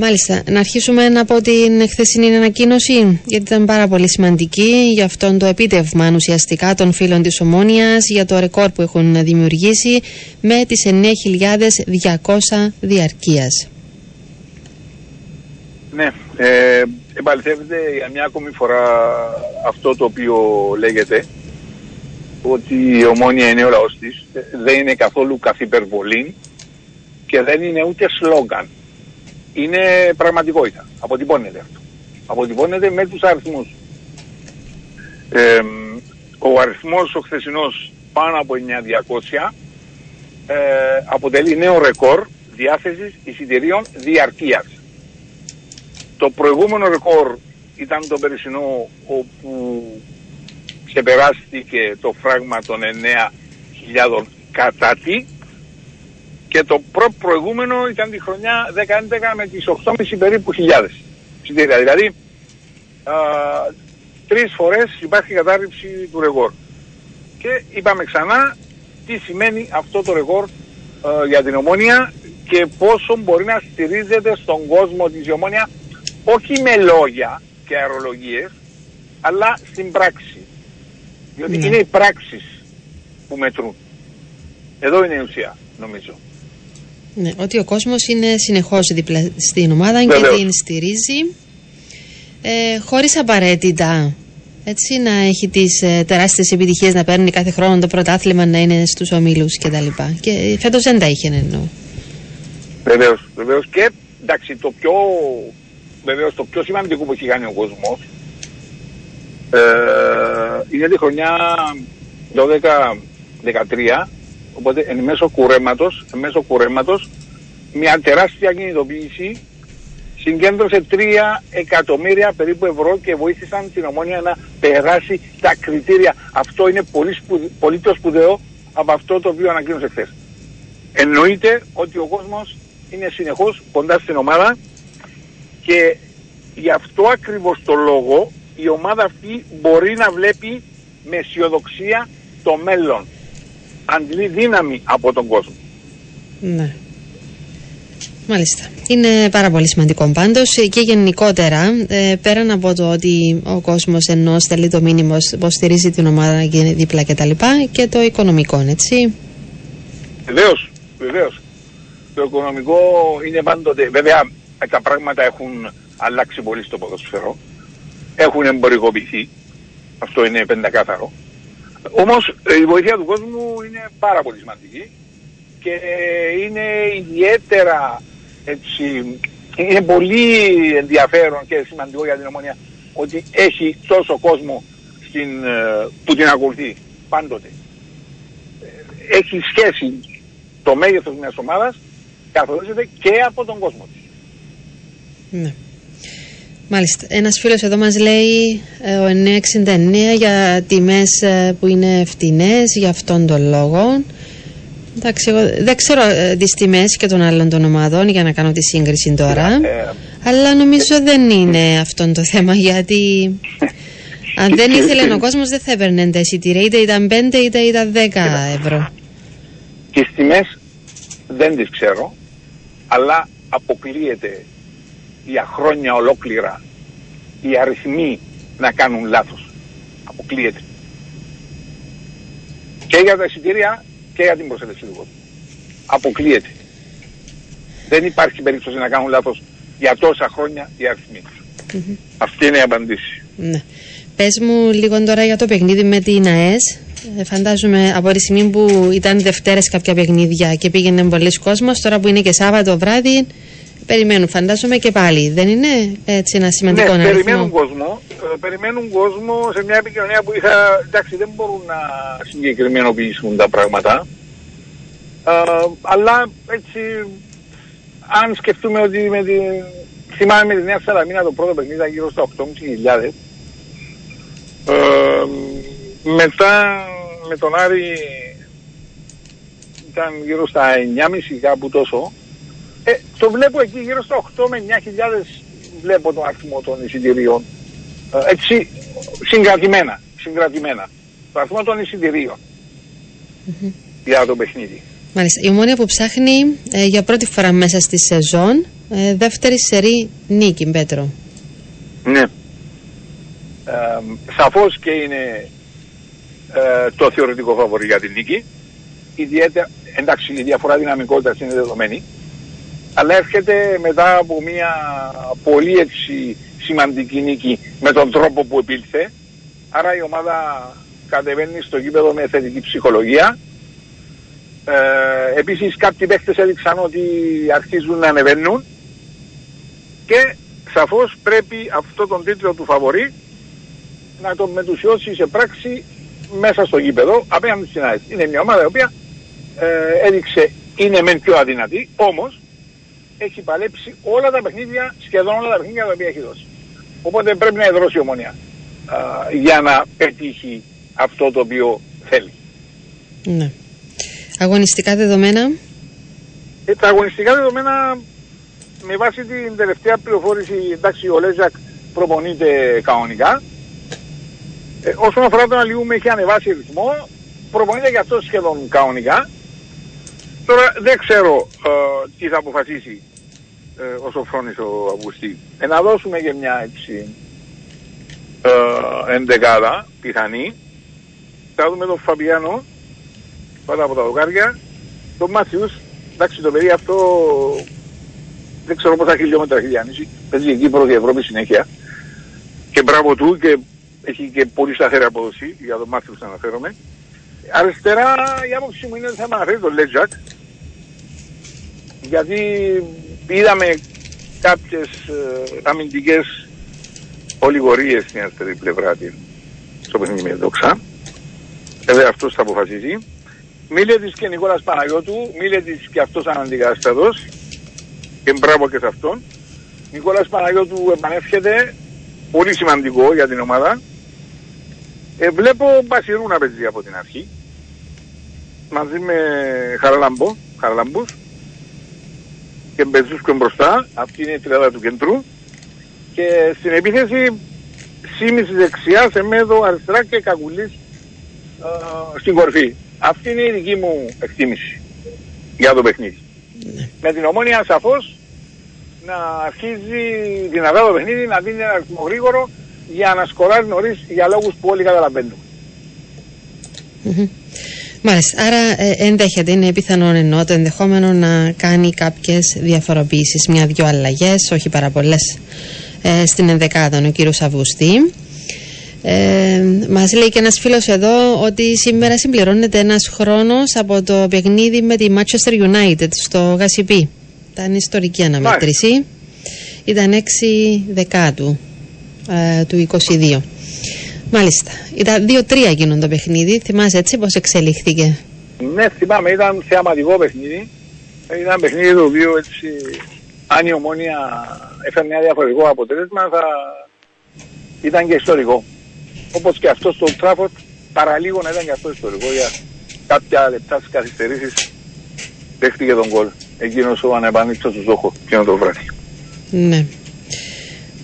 Μάλιστα. Να αρχίσουμε από την χθεσινή ανακοίνωση, γιατί ήταν πάρα πολύ σημαντική για αυτόν το επίτευγμα ουσιαστικά των φίλων της Ομόνιας, για το ρεκόρ που έχουν δημιουργήσει με τις 9.200 διαρκείας.
Ναι, ε, επαληθεύεται για μια ακόμη φορά αυτό το οποίο λέγεται, ότι η Ομόνια είναι ο λαός της, δεν είναι καθόλου καθ' υπερβολή και δεν είναι ούτε σλόγγαν είναι πραγματικότητα. Αποτυπώνεται αυτό. Αποτυπώνεται με τους αριθμούς. Ε, ο αριθμός ο χθεσινός πάνω από 900 ε, αποτελεί νέο ρεκόρ διάθεσης εισιτηρίων διαρκείας. Το προηγούμενο ρεκόρ ήταν το περσινό όπου ξεπεράστηκε το φράγμα των 9.000 κατά τι και το προ προηγούμενο ήταν τη χρονιά 10-11 με τις 8,5 περίπου χιλιάδες ψητήρια. Δηλαδή α, τρεις φορές υπάρχει κατάρριψη του ρεγόρ. Και είπαμε ξανά τι σημαίνει αυτό το ρεγόρ για την ομόνια και πόσο μπορεί να στηρίζεται στον κόσμο της ομόνια όχι με λόγια και αερολογίες αλλά στην πράξη. Διότι ναι. είναι οι πράξεις που μετρούν. Εδώ είναι η ουσία νομίζω.
Ναι, ότι ο κόσμος είναι συνεχώς δίπλα στην ομάδα και την στηρίζει ε, χωρίς απαραίτητα έτσι, να έχει τις ε, τεράστιες επιτυχίες να παίρνει κάθε χρόνο το πρωτάθλημα να είναι στους ομίλους κτλ. Και, και φέτος δεν τα είχε εννοώ.
Βεβαίως, βεβαίως και εντάξει το πιο, βεβαίως, το πιο σημαντικό που έχει κάνει ο κόσμος ε, είναι τη χρονιά 12-13, οπότε εν μέσω κουρέματος, εν μέσω κουρέματος, μια τεράστια κινητοποίηση συγκέντρωσε 3 εκατομμύρια περίπου ευρώ και βοήθησαν την Ομόνια να περάσει τα κριτήρια. Αυτό είναι πολύ, σπουδε, πολύ πιο σπουδαίο από αυτό το οποίο ανακοίνωσε χθες. Εννοείται ότι ο κόσμος είναι συνεχώς κοντά στην ομάδα και γι' αυτό ακριβώς το λόγο η ομάδα αυτή μπορεί να βλέπει με αισιοδοξία το μέλλον. Αντλεί δύναμη από τον κόσμο.
Ναι. Μάλιστα. Είναι πάρα πολύ σημαντικό πάντως και γενικότερα, ε, πέραν από το ότι ο κόσμος ενώ στέλνει το μήνυμα πω στηρίζει την ομάδα να γίνει δίπλα κτλ. Και, και το οικονομικό, έτσι.
Βεβαίως, βεβαίως. Το οικονομικό είναι πάντοτε. Βέβαια, τα πράγματα έχουν αλλάξει πολύ στο ποδοσφαιρό. Έχουν εμπορικοποιηθεί. Αυτό είναι πεντακάθαρο. Όμως η βοήθεια του κόσμου είναι πάρα πολύ σημαντική και είναι ιδιαίτερα έτσι, είναι πολύ ενδιαφέρον και σημαντικό για την ομονία ότι έχει τόσο κόσμο στην, ε, που την ακολουθεί πάντοτε. Ε, έχει σχέση το μέγεθος μιας ομάδας καθορίζεται και από τον κόσμο της.
Ναι. Μάλιστα. Ένας φίλος εδώ μας λέει ε, ο 969 για τιμές ε, που είναι φτηνές για αυτόν τον λόγο. Εντάξει, εγώ δεν ξέρω ε, τις τιμές και των άλλων των ομάδων για να κάνω τη σύγκριση τώρα.
Ε,
αλλά νομίζω δεν είναι αυτό το θέμα γιατί αν δεν ήθελε ο κόσμος δεν θα έπαιρνε τα εισιτήρια. Είτε ήταν 5 είτε ήταν 10 ευρώ.
τις τιμές δεν τις ξέρω αλλά αποκλείεται για χρόνια ολόκληρα οι αριθμοί να κάνουν λάθος. Αποκλείεται. Και για τα εισιτήρια και για την προσέλευση του κόσμου. Αποκλείεται. Δεν υπάρχει περίπτωση να κάνουν λάθος για τόσα χρόνια οι αριθμοί. Αυτή είναι η απαντήση.
Ναι. Πες μου λίγο τώρα για το παιχνίδι με την ΑΕΣ. Ε, φαντάζομαι από τη στιγμή που ήταν Δευτέρες κάποια παιχνίδια και πήγαινε πολλοί κόσμος, τώρα που είναι και Σάββατο βράδυ, περιμένουν φαντάζομαι και πάλι. Δεν είναι έτσι ένα σημαντικό
ναι,
αριθμό;
περιμένουν κόσμο. Ε, περιμένουν κόσμο σε μια επικοινωνία που είχα. Εντάξει, δεν μπορούν να συγκεκριμενοποιήσουν τα πράγματα. Ε, αλλά έτσι, αν σκεφτούμε ότι με τη, θυμάμαι με τη Νέα Σαλαμίνα το πρώτο παιχνίδι ήταν γύρω στα 8.500. Ε, μετά με τον Άρη ήταν γύρω στα 9.500 κάπου τόσο. Ε, το βλέπω εκεί γύρω στα 8 με 9.000 βλέπω τον αριθμό των εισιτηρίων. Ε, έτσι συγκρατημένα, συγκρατημένα. Το αριθμό των εισιτηρίων για το παιχνίδι.
Μάλιστα. Η ομόνια που ψάχνει ε, για πρώτη φορά μέσα στη σεζόν ε, δεύτερη σερή νίκη, Πέτρο.
Ναι. Ε, σαφώς και είναι ε, το θεωρητικό φαβορή για την νίκη. Ιδιαίτερα, εντάξει η διαφορά δυναμικότητας είναι δεδομένη. Αλλά έρχεται μετά από μια πολύ έτσι σημαντική νίκη με τον τρόπο που επήλθε. Άρα η ομάδα κατεβαίνει στο γήπεδο με θετική ψυχολογία. Ε, επίσης κάποιοι παίχτες έδειξαν ότι αρχίζουν να ανεβαίνουν και σαφώς πρέπει αυτό τον τίτλο του φαβορή να τον μετουσιώσει σε πράξη μέσα στο γήπεδο απέναντι στην ΑΕΣ. Είναι μια ομάδα η οποία ε, έδειξε είναι μεν πιο αδυνατή, όμως έχει παλέψει όλα τα παιχνίδια, σχεδόν όλα τα παιχνίδια τα οποία έχει δώσει. Οπότε πρέπει να εδρώσει η ομονία α, για να πετύχει αυτό το οποίο θέλει.
Ναι. Αγωνιστικά δεδομένα.
Ε, τα αγωνιστικά δεδομένα με βάση την τελευταία πληροφόρηση, εντάξει ο Λέζακ προπονείται κανονικά. Ε, όσον αφορά τον Αλιούμ έχει ανεβάσει ρυθμό, προπονείται και αυτό σχεδόν κανονικά. Τώρα δεν ξέρω ε, τι θα αποφασίσει ε, ο Σοφρόνης ο Αυγουστή. Ε, να δώσουμε και μια έτσι ε, εντεκάδα πιθανή. Θα δούμε τον Φαμπιάνο πάντα από τα δοκάρια. Τον Μάθιους, εντάξει το παιδί αυτό δεν ξέρω πόσα χιλιόμετρα έχει διάνυσει. Παίζει εκεί πρώτη Ευρώπη συνέχεια. Και μπράβο του και έχει και πολύ σταθερή απόδοση για τον Μάθιους να αναφέρομαι. Αριστερά η άποψη μου είναι ότι θα με αναφέρει τον Λέτζακ. Γιατί είδαμε κάποιες ε, αμυντικές ολιγορίες στην αριστερή πλευρά της. στο παιχνίδι με δόξα. Βέβαια αυτός θα αποφασίζει. Μίλετης και Νικόλας Παναγιώτου, Μίλετης και αυτός αναντικαταστατός και μπράβο και σε αυτόν. Νικόλας Παναγιώτου επανέρχεται, πολύ σημαντικό για την ομάδα. Ε, βλέπω Μπασιρού να παίζει από την αρχή, μαζί με Χαραλαμπό, Χαραλαμπούς και Μπεζούσκο μπροστά, αυτή είναι η τριάδα του κεντρού και στην επίθεση Σίμης δεξιά, Σεμέδο αριστερά και Κακουλής ε, στην κορφή. Αυτή είναι η δική μου εκτίμηση για το παιχνίδι.
Ναι.
Με την ομόνια σαφώς να αρχίζει δυνατά το παιχνίδι, να δίνει ένα αριθμό γρήγορο για να σκοράρει νωρίς για λόγους που όλοι καταλαβαίνουν.
Μμμ. Μάλιστα. Άρα ε, ενδέχεται, είναι πιθανόν ενώ το ενδεχόμενο να κάνει κάποιες διαφοροποιήσεις, μια-δυο αλλαγές, όχι πάρα πολλές, ε, στην ενδεκάδα ο κύριος Αυγουστή. Ε, Μας λέει και ένας φίλος εδώ ότι σήμερα συμπληρώνεται ένας χρόνος από το παιχνίδι με τη Manchester United στο Γασιπί. Ήταν ιστορική αναμέτρηση. Ήταν 6 Δεκάτου ε, του 22. Μάλιστα. Ήταν 2-3 εκείνον το παιχνίδι. Θυμάσαι έτσι πώς εξελίχθηκε;
Ναι, θυμάμαι, ήταν θεαματικό παιχνίδι. Ήταν παιχνίδι το οποίο έτσι, αν η ομόνια έφερε ένα διαφορετικό αποτέλεσμα, θα ήταν και ιστορικό. Όπως και αυτό στο Τράφορτ, παραλίγο να ήταν και αυτό ιστορικό για κάποια λεπτά στις καθυστερήσεις δέχτηκε τον κόλ. Εκείνος ο ανεπανήξος του Ζόχο, εκείνο το βράδυ.
Ναι.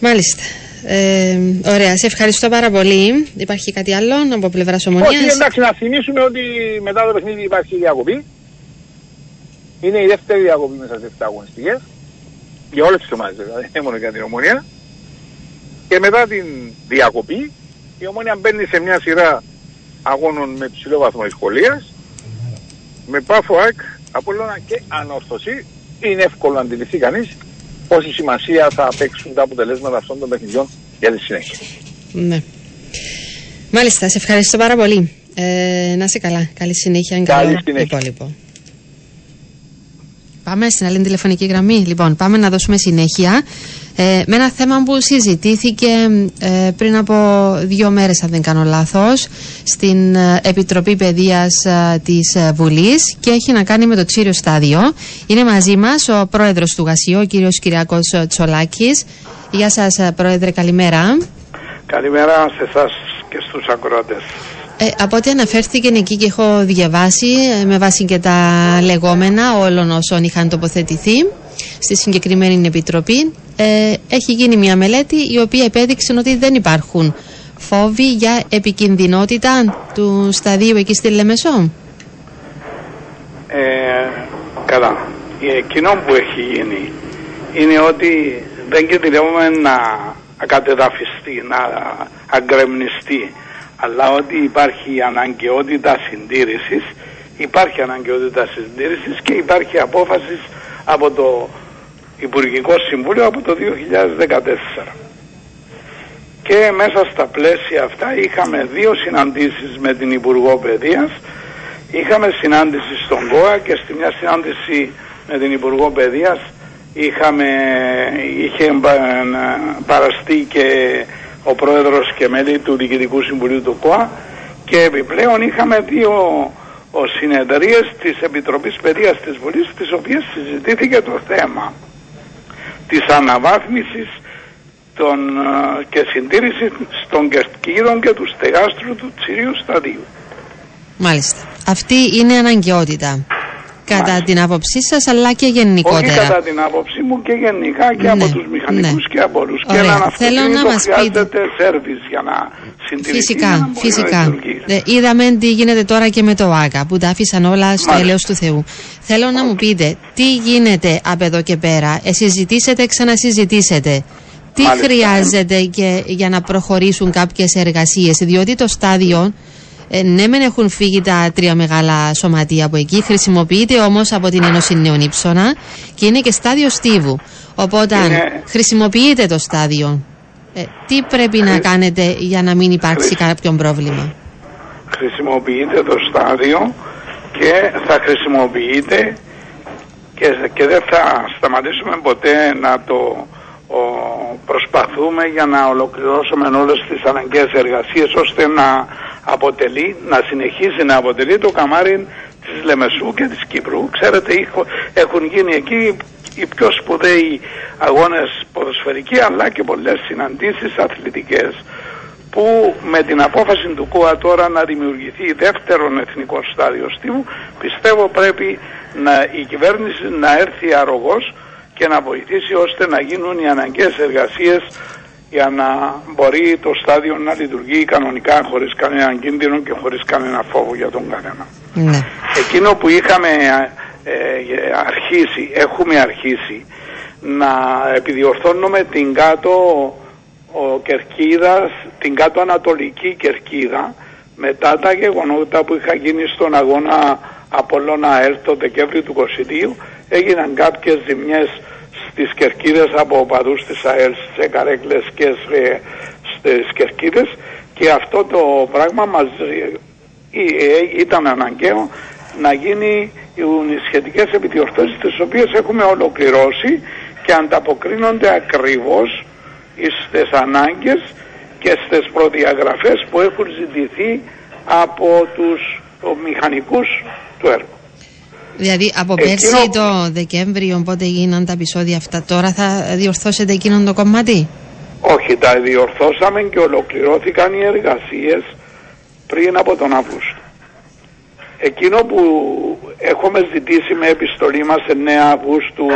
Μάλιστα. Ε, ωραία, σε ευχαριστώ πάρα πολύ. Υπάρχει κάτι άλλο από πλευράς
Όχι,
ομονία.
εντάξει, να θυμίσουμε ότι μετά το παιχνίδι υπάρχει διακοπή. Είναι η δεύτερη διακοπή μέσα σε 7 αγωνιστικές. Για όλες τις ομάδες δηλαδή, δεν μόνο για την ομονία. Και μετά την διακοπή, η ομονία μπαίνει σε μια σειρά αγώνων με ψηλό βαθμό δυσκολίας. Με πάφο ΑΕΚ, Απόλλωνα και ανόρθωση. Είναι εύκολο να αντιληφθεί κανείς πόση σημασία θα παίξουν τα αποτελέσματα αυτών των παιχνιδιών για τη συνέχεια.
Ναι. Μάλιστα, σε ευχαριστώ πάρα πολύ. Ε, να είσαι καλά. Καλή συνέχεια.
Καλή
καλό
συνέχεια.
υπόλοιπο. Πάμε στην άλλη τηλεφωνική γραμμή. Λοιπόν, πάμε να δώσουμε συνέχεια ε, με ένα θέμα που συζητήθηκε ε, πριν από δύο μέρες, αν δεν κάνω λάθος, στην ε, Επιτροπή Παιδείας ε, της ε, Βουλής και έχει να κάνει με το Τσίριο Στάδιο. Είναι μαζί μας ο πρόεδρος του Γασίου, ο κύριος Κυριακός ε, Τσολάκης. Γεια σας, ε, πρόεδρε, καλημέρα.
Καλημέρα σε εσάς και στους ακροατές.
Ε, από ό,τι αναφέρθηκε εκεί και έχω διαβάσει ε, με βάση και τα λεγόμενα όλων όσων είχαν τοποθετηθεί στη συγκεκριμένη επιτροπή ε, έχει γίνει μια μελέτη η οποία επέδειξε ότι δεν υπάρχουν φόβοι για επικινδυνότητα του σταδίου εκεί στη Λεμεσό.
Ε, καλά. Ε, Εκείνο που έχει γίνει είναι ότι δεν κινδυνεύουμε να ακατεδαφιστεί, να αγκρεμνιστεί, αλλά ότι υπάρχει αναγκαιότητα συντήρησης, υπάρχει αναγκαιότητα συντήρησης και υπάρχει απόφαση από το Υπουργικό Συμβούλιο από το 2014. Και μέσα στα πλαίσια αυτά είχαμε δύο συναντήσεις με την Υπουργό Παιδείας. Είχαμε συνάντηση στον ΚΟΑ και στη μια συνάντηση με την Υπουργό Παιδείας είχαμε, είχε πα- παραστεί και ο Πρόεδρος και μέλη του Διοικητικού Συμβουλίου του ΚΟΑ και επιπλέον είχαμε δύο ο, συνεδρίες της Επιτροπής Παιδείας της Βουλής στις οποίες συζητήθηκε το θέμα της αναβάθμισης των, ε, και συντήρησης των κερκίδων και του στεγάστρου του Τσιρίου Σταδίου.
Μάλιστα. Αυτή είναι αναγκαιότητα. Κατά την άποψή σας αλλά και γενικότερα.
Όχι κατά την άποψή μου και γενικά και
Ναι,
από τους μηχανικούς
ναι.
και από όλους. Και
Ωραία.
έναν
Θέλω
αυτοκίνητο
να μας πείτε-
χρειάζεται σέρβις για να συντηρηθεί για να
Φυσικά,
μπορεί να
φυσικά.
λειτουργήσει.
Ε, είδαμε τι γίνεται τώρα και με το ΆΚΑ που τα άφησαν όλα στο
Μάλιστα.
έλεος του Θεού. Θέλω να μου πείτε τι γίνεται από εδώ και πέρα; Ε, συζητήσετε, ξανασυζητήσετε. Τι
Μάλιστα.
χρειάζεται και, για να προχωρήσουν κάποιες εργασίες; Διότι το στάδιο, ε, ναι μεν έχουν φύγει τα τρία μεγάλα σωματεία από εκεί, χρησιμοποιείται όμως από την Ένωση Νέων Ήψονα και είναι και στάδιο στίβου. Οπότε
Είναι-
χρησιμοποιείται το στάδιο. Ε, τι πρέπει να κάνετε για να μην υπάρξει κάποιο πρόβλημα;
χρησιμοποιείται το στάδιο και θα χρησιμοποιείται και, και δεν θα σταματήσουμε ποτέ να το ο, προσπαθούμε για να ολοκληρώσουμε όλες τις αναγκαίες εργασίες ώστε να αποτελεί, να συνεχίσει να αποτελεί το καμάρι της Λεμεσού και της Κύπρου. Ξέρετε έχω- έχουν γίνει εκεί οι πιο σπουδαίοι αγώνες ποδοσφαιρικοί αλλά και πολλές συναντήσεις αθλητικές που με την απόφαση του ΚΟΑ τώρα να δημιουργηθεί δεύτερον εθνικό στάδιο στίβου πιστεύω πρέπει να, η κυβέρνηση να έρθει αρρωγός και να βοηθήσει ώστε να γίνουν οι αναγκαίες εργασίες για να μπορεί το στάδιο να λειτουργεί κανονικά χωρίς κανέναν κίνδυνο και χωρίς κανένα φόβο για τον κανένα.
Ναι.
Εκείνο που είχαμε ε, αρχίσει, έχουμε αρχίσει να επιδιορθώνουμε την κάτω ο Κερκίδας, την κάτω ανατολική Κερκίδα μετά τα γεγονότα που είχα γίνει στον αγώνα Απόλλωνα ΑΕΛ το Δεκέμβρη του 22 έγιναν κάποιες ζημιές στις Κερκίδες από οπαδούς της ΑΕΛ σε καρέκλες και σε, στις Κερκίδες και αυτό το πράγμα μας ε, ε, ήταν αναγκαίο να γίνει οι σχετικές επιδιορθώσεις τις οποίες έχουμε ολοκληρώσει και ανταποκρίνονται ακριβώς στις ανάγκες και στις προδιαγραφές που έχουν ζητηθεί από τους ο, μηχανικούς του έργου.
Δηλαδή από
Εκείνο-
πέρσι το Δεκέμβριο, πότε γίναν τα επεισόδια αυτά, τώρα θα διορθώσετε εκείνον το κομμάτι;
Όχι, τα διορθώσαμε και ολοκληρώθηκαν οι εργασίες πριν από τον Αύγουστο. Εκείνο που έχουμε ζητήσει με επιστολή μας 9 Αυγούστου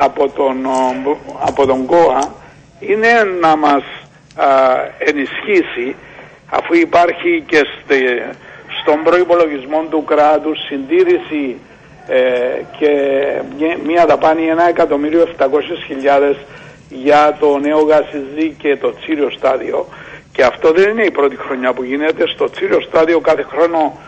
από τον, ο, από τον ΚΟΑ είναι να μας α, ενισχύσει αφού υπάρχει και στε- στον προϋπολογισμό του κράτους συντήρηση ε, και μια- μια δαπάνη 1.700.000 για το νέο γασιζί και το τσίριο στάδιο. Και αυτό δεν είναι η πρώτη χρονιά που γίνεται. Στο τσίριο στάδιο κάθε χρόνο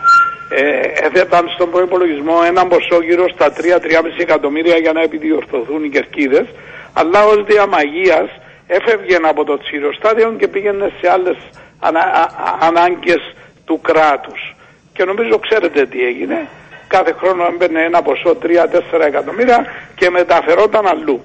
ε, έθεταν στον προπολογισμό έναν ποσό γύρω στα 3-3,5 εκατομμύρια για να επιδιορθωθούν οι κερκίδες. Αλλά ως διαμαγείας έφευγε από το τσίριο στάδιο και πήγαινε σε άλλες ανα, α- α- ανάγκες του κράτους. Και νομίζω ξέρετε τι έγινε κάθε χρόνο έμπαινε ένα ποσό 3-4 εκατομμύρια και μεταφερόταν αλλού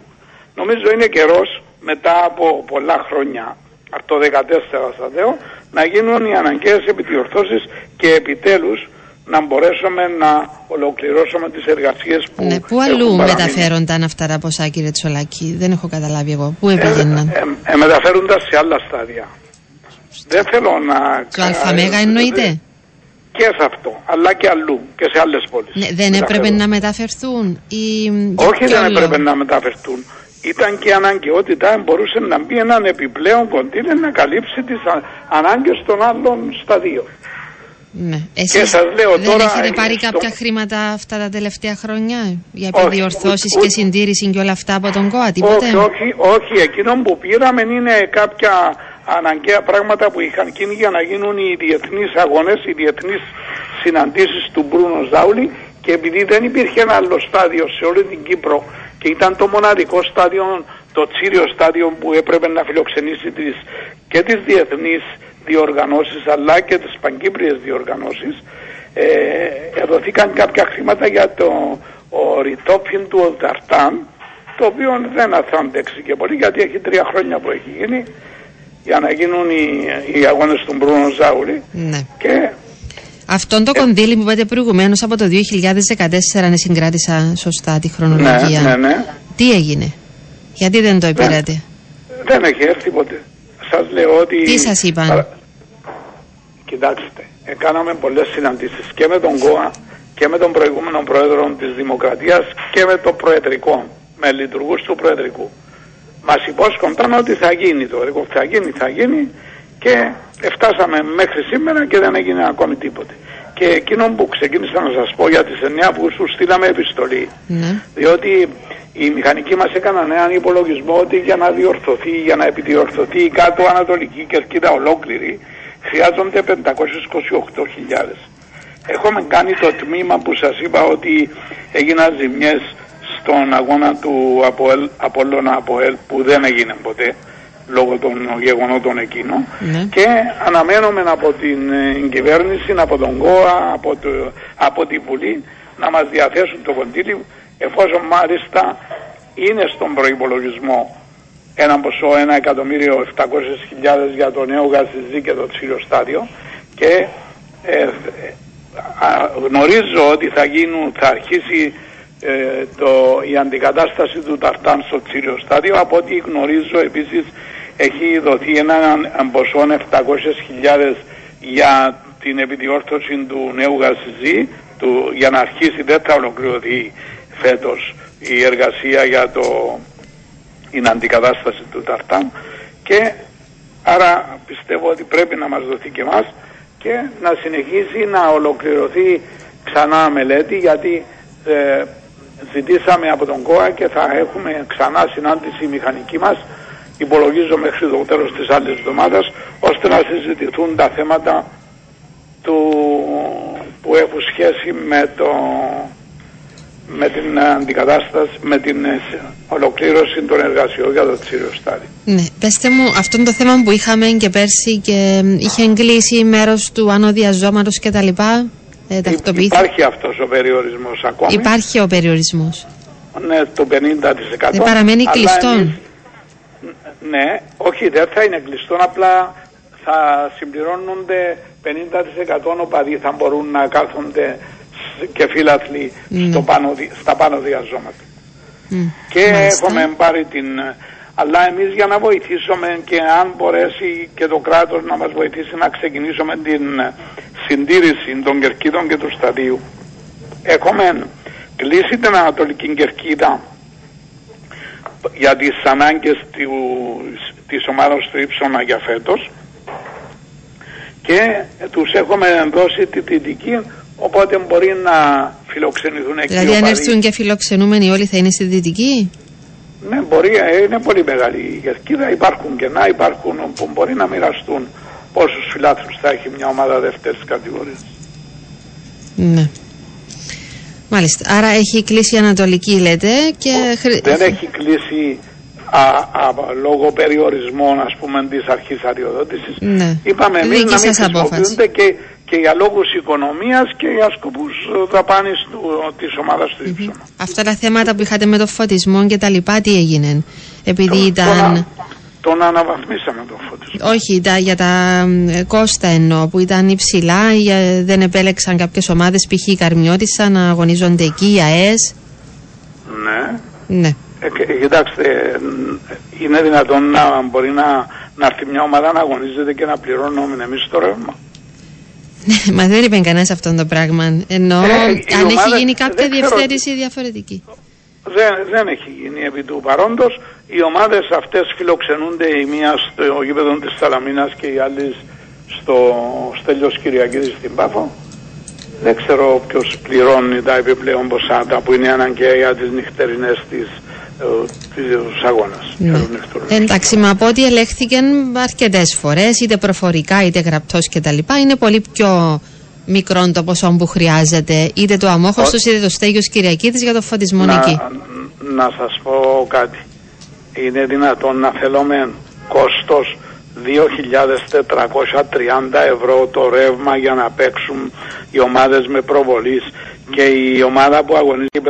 νομίζω είναι καιρός μετά από πολλά χρόνια από το 14 στα λέω, να γίνουν οι αναγκαίες επιδιορθώσεις και επιτέλους να μπορέσουμε να ολοκληρώσουμε τις εργασίες που
Ναι, πού αλλού
έχουν παραμείνει.
μεταφέρονταν αυτά τα ποσά, κύριε Τσολάκη, δεν έχω καταλάβει εγώ. Πού επήγαιναν.
Ε, ε, ε, μεταφέρονται σε άλλα στάδια. Δεν θέλω να...
Το Αλφαμέγα εννοείται;
Και σε αυτό, αλλά και αλλού και σε άλλες πόλεις.
Ναι, δεν έπρεπε
Μεταφέρονται.
να μεταφερθούν ή για
Όχι
ποιο
δεν
λόγο;
έπρεπε να μεταφερθούν. Ήταν και αναγκαιότητα, μπορούσε να μπει έναν επιπλέον κοντίνε να καλύψει τις α- ανάγκες των άλλων σταδίων.
Ναι. Εσείς
σας λέω
δεν
τώρα,
έχετε
ε,
πάρει
στο-
κάποια χρήματα αυτά τα τελευταία χρόνια για
Όχι,
επιδιορθώσεις
ούτε-
και συντήρηση και όλα αυτά από τον ΚΟΑ, τίποτε;
Όχι, όχι, όχι. Εκείνο που πήραμε είναι κάποια αναγκαία πράγματα που είχαν γίνει για να γίνουν οι διεθνείς αγώνες, οι διεθνείς συναντήσεις του Μπρούνο Ζάουλη. Και επειδή δεν υπήρχε ένα άλλο στάδιο σε όλη την Κύπρο και ήταν το μοναδικό στάδιο, το τσίριο στάδιο που έπρεπε να φιλοξενήσει τις, και τις διεθνείς διοργανώσεις αλλά και τις παγκύπριες διοργανώσεις ε, δοθήκαν κάποια χρήματα για το ο ρητόπιν του Οταρτάν το οποίο δεν θα αντέξει και πολύ γιατί έχει τρία χρόνια που έχει γίνει για να γίνουν οι, οι αγώνες του Μπρούνο Ζάουλη
Ναι.
και
Αυτόν το κονδύλι που είπατε προηγουμένως από το 2014, αν συγκράτησα σωστά τη
ναι,
χρονολογία.
ναι, ναι,
Τι έγινε, γιατί δεν το επήρατε.
δεν έχει έρθει ποτέ. Σας λέω ότι...
Τι σας είπαν;
Παρα- Κοιτάξτε, ε, κάναμε πολλές συναντήσεις και με τον ΚΟΑ και με τον προηγούμενο πρόεδρο της Δημοκρατίας και με το Προεδρικό, με λειτουργούς του Προεδρικού. Μας υπόσχονταν ότι θα γίνει το έργο, θα γίνει, θα γίνει και φτάσαμε μέχρι σήμερα και δεν έγινε ακόμη τίποτε. Και εκείνο που ξεκίνησα να σας πω για τις 9 Αυγούστου στείλαμε επιστολή
Ναι.
διότι οι μηχανικοί μας έκαναν έναν υπολογισμό ότι για να διορθωθεί, για να επιδιορθωθεί η κάτω ανατολική κερκίδα ολόκληρη χρειάζονται 528.000. Έχουμε κάνει το τμήμα που σας είπα ότι έγιναν ζημιές στον αγώνα του Αποέλ, Απόλλωνα Αποέλ που δεν έγινε ποτέ λόγω των γεγονότων εκείνων
Ναι.
και αναμένουμε από την ε, κυβέρνηση, από τον ΚΟΑ, από, το, από τη Βουλή να μας διαθέσουν το κονδύλι εφόσον μάλιστα είναι στον προϋπολογισμό ένα ποσό 1.700.000 για το νέο γαζιζί και το τσίριο στάδιο και ε, α, γνωρίζω ότι θα, γίνουν, θα αρχίσει ε, το, η αντικατάσταση του Ταρτάν στο τσίριο στάδιο. Από ό,τι γνωρίζω επίσης έχει δοθεί ένα ποσό 700.000 για την επιδιόρθωση του νέου γαζιζί του, για να αρχίσει δεν θα ολοκληρωθεί φέτος η εργασία για το, την αντικατάσταση του Ταρτάν. Και άρα πιστεύω ότι πρέπει να μας δοθεί και μας και να συνεχίσει να ολοκληρωθεί ξανά μελέτη γιατί ε, ζητήσαμε από τον ΚΟΑ και θα έχουμε ξανά συνάντηση μηχανική μας υπολογίζω μέχρι το τέλος της άλλης εβδομάδας ώστε να συζητηθούν τα θέματα του, που έχουν σχέση με, το, με την αντικατάσταση, με την ολοκλήρωση των εργασιών για το τσίριο στάδιο.
Ναι, πέστε μου, αυτό το θέμα που είχαμε και πέρσι και είχε κλείσει μέρος του ανωδιαζώματος και τα λοιπά, ε,
Υπάρχει αυτός ο περιορισμός ακόμη;
Υπάρχει ο περιορισμός.
Ναι, το 50%.
Δεν παραμένει κλειστό.
Ναι, όχι δεν θα είναι κλειστό, απλά θα συμπληρώνονται 50% οπαδοί θα μπορούν να κάθονται και φίλαθλοι ναι. στο πάνω, στα πάνω διαζώματα. Και Μάλιστα. έχουμε πάρει την... Αλλά εμείς για να βοηθήσουμε και αν μπορέσει και το κράτος να μας βοηθήσει να ξεκινήσουμε την συντήρηση των κερκίδων και του σταδίου. Έχουμε κλείσει την Ανατολική Κερκίδα για τις ανάγκες του, της ομάδας του Ήψονα για φέτος και τους έχουμε δώσει τη δυτική οπότε μπορεί να φιλοξενηθούν εκεί
Δηλαδή αν έρθουν και φιλοξενούμενοι όλοι θα είναι στη δυτική
Ναι μπορεί, ε, είναι πολύ μεγάλη η Γερκίδα υπάρχουν κενά, υπάρχουν που μπορεί να μοιραστούν πόσους φιλάθλους θα έχει μια ομάδα δεύτερης κατηγορίας
Ναι Μάλιστα. Άρα έχει κλείσει η Ανατολική, λέτε. Και...
Δεν έχει κλείσει α, α, λόγω περιορισμών, ας πούμε, της αρχής αδειοδότησης.
Ναι.
Είπαμε εμείς να μην χρησιμοποιούνται και, και για λόγους οικονομίας και για σκοπούς δαπάνης του, της ομάδας του mm
Αυτά τα θέματα που είχατε με το φωτισμό και τα λοιπά, τι έγινε. Επειδή ήταν
τον αναβαθμίσαμε τον φωτισμό.
Όχι, τα, για τα κόστα εννοώ που ήταν υψηλά, δεν επέλεξαν κάποιες ομάδες, π.χ. η Καρμιώτησα, να αγωνίζονται εκεί, οι ΑΕΣ.
Ναι.
Ναι.
Ε, κοιτάξτε, είναι δυνατόν να μπορεί να, να έρθει μια ομάδα να αγωνίζεται και να πληρώνουμε εμείς το ρεύμα.
Ναι, μα δεν είπε κανένας αυτό το πράγμα. Ενώ ε, αν έχει γίνει κάποια διευθέτηση διαφορετική.
Δεν, δεν έχει γίνει επί του παρόντος. Οι ομάδες αυτές φιλοξενούνται η μία στο γήπεδο της Σαλαμίνας και οι άλλοι στο Στέλιος Κυριακίδης στην Πάφο. Δεν ξέρω ποιος πληρώνει τα επιπλέον ποσά τα που είναι αναγκαία για τις νυχτερινές της τους αγώνας.
Ναι. Εντάξει, μα από ό,τι ελέγχθηκαν αρκετές φορές, είτε προφορικά είτε γραπτός κτλ., είναι πολύ πιο μικρό το ποσό που χρειάζεται, είτε το αμόχωστος είτε το στέγιος Κυριακίδης για το φωτισμό
να,
εκεί.
Να σας πω κάτι είναι δυνατόν να θέλουμε κόστος 2.430 ευρώ το ρεύμα για να παίξουν οι ομάδες με προβολής και η ομάδα που αγωνίζει οι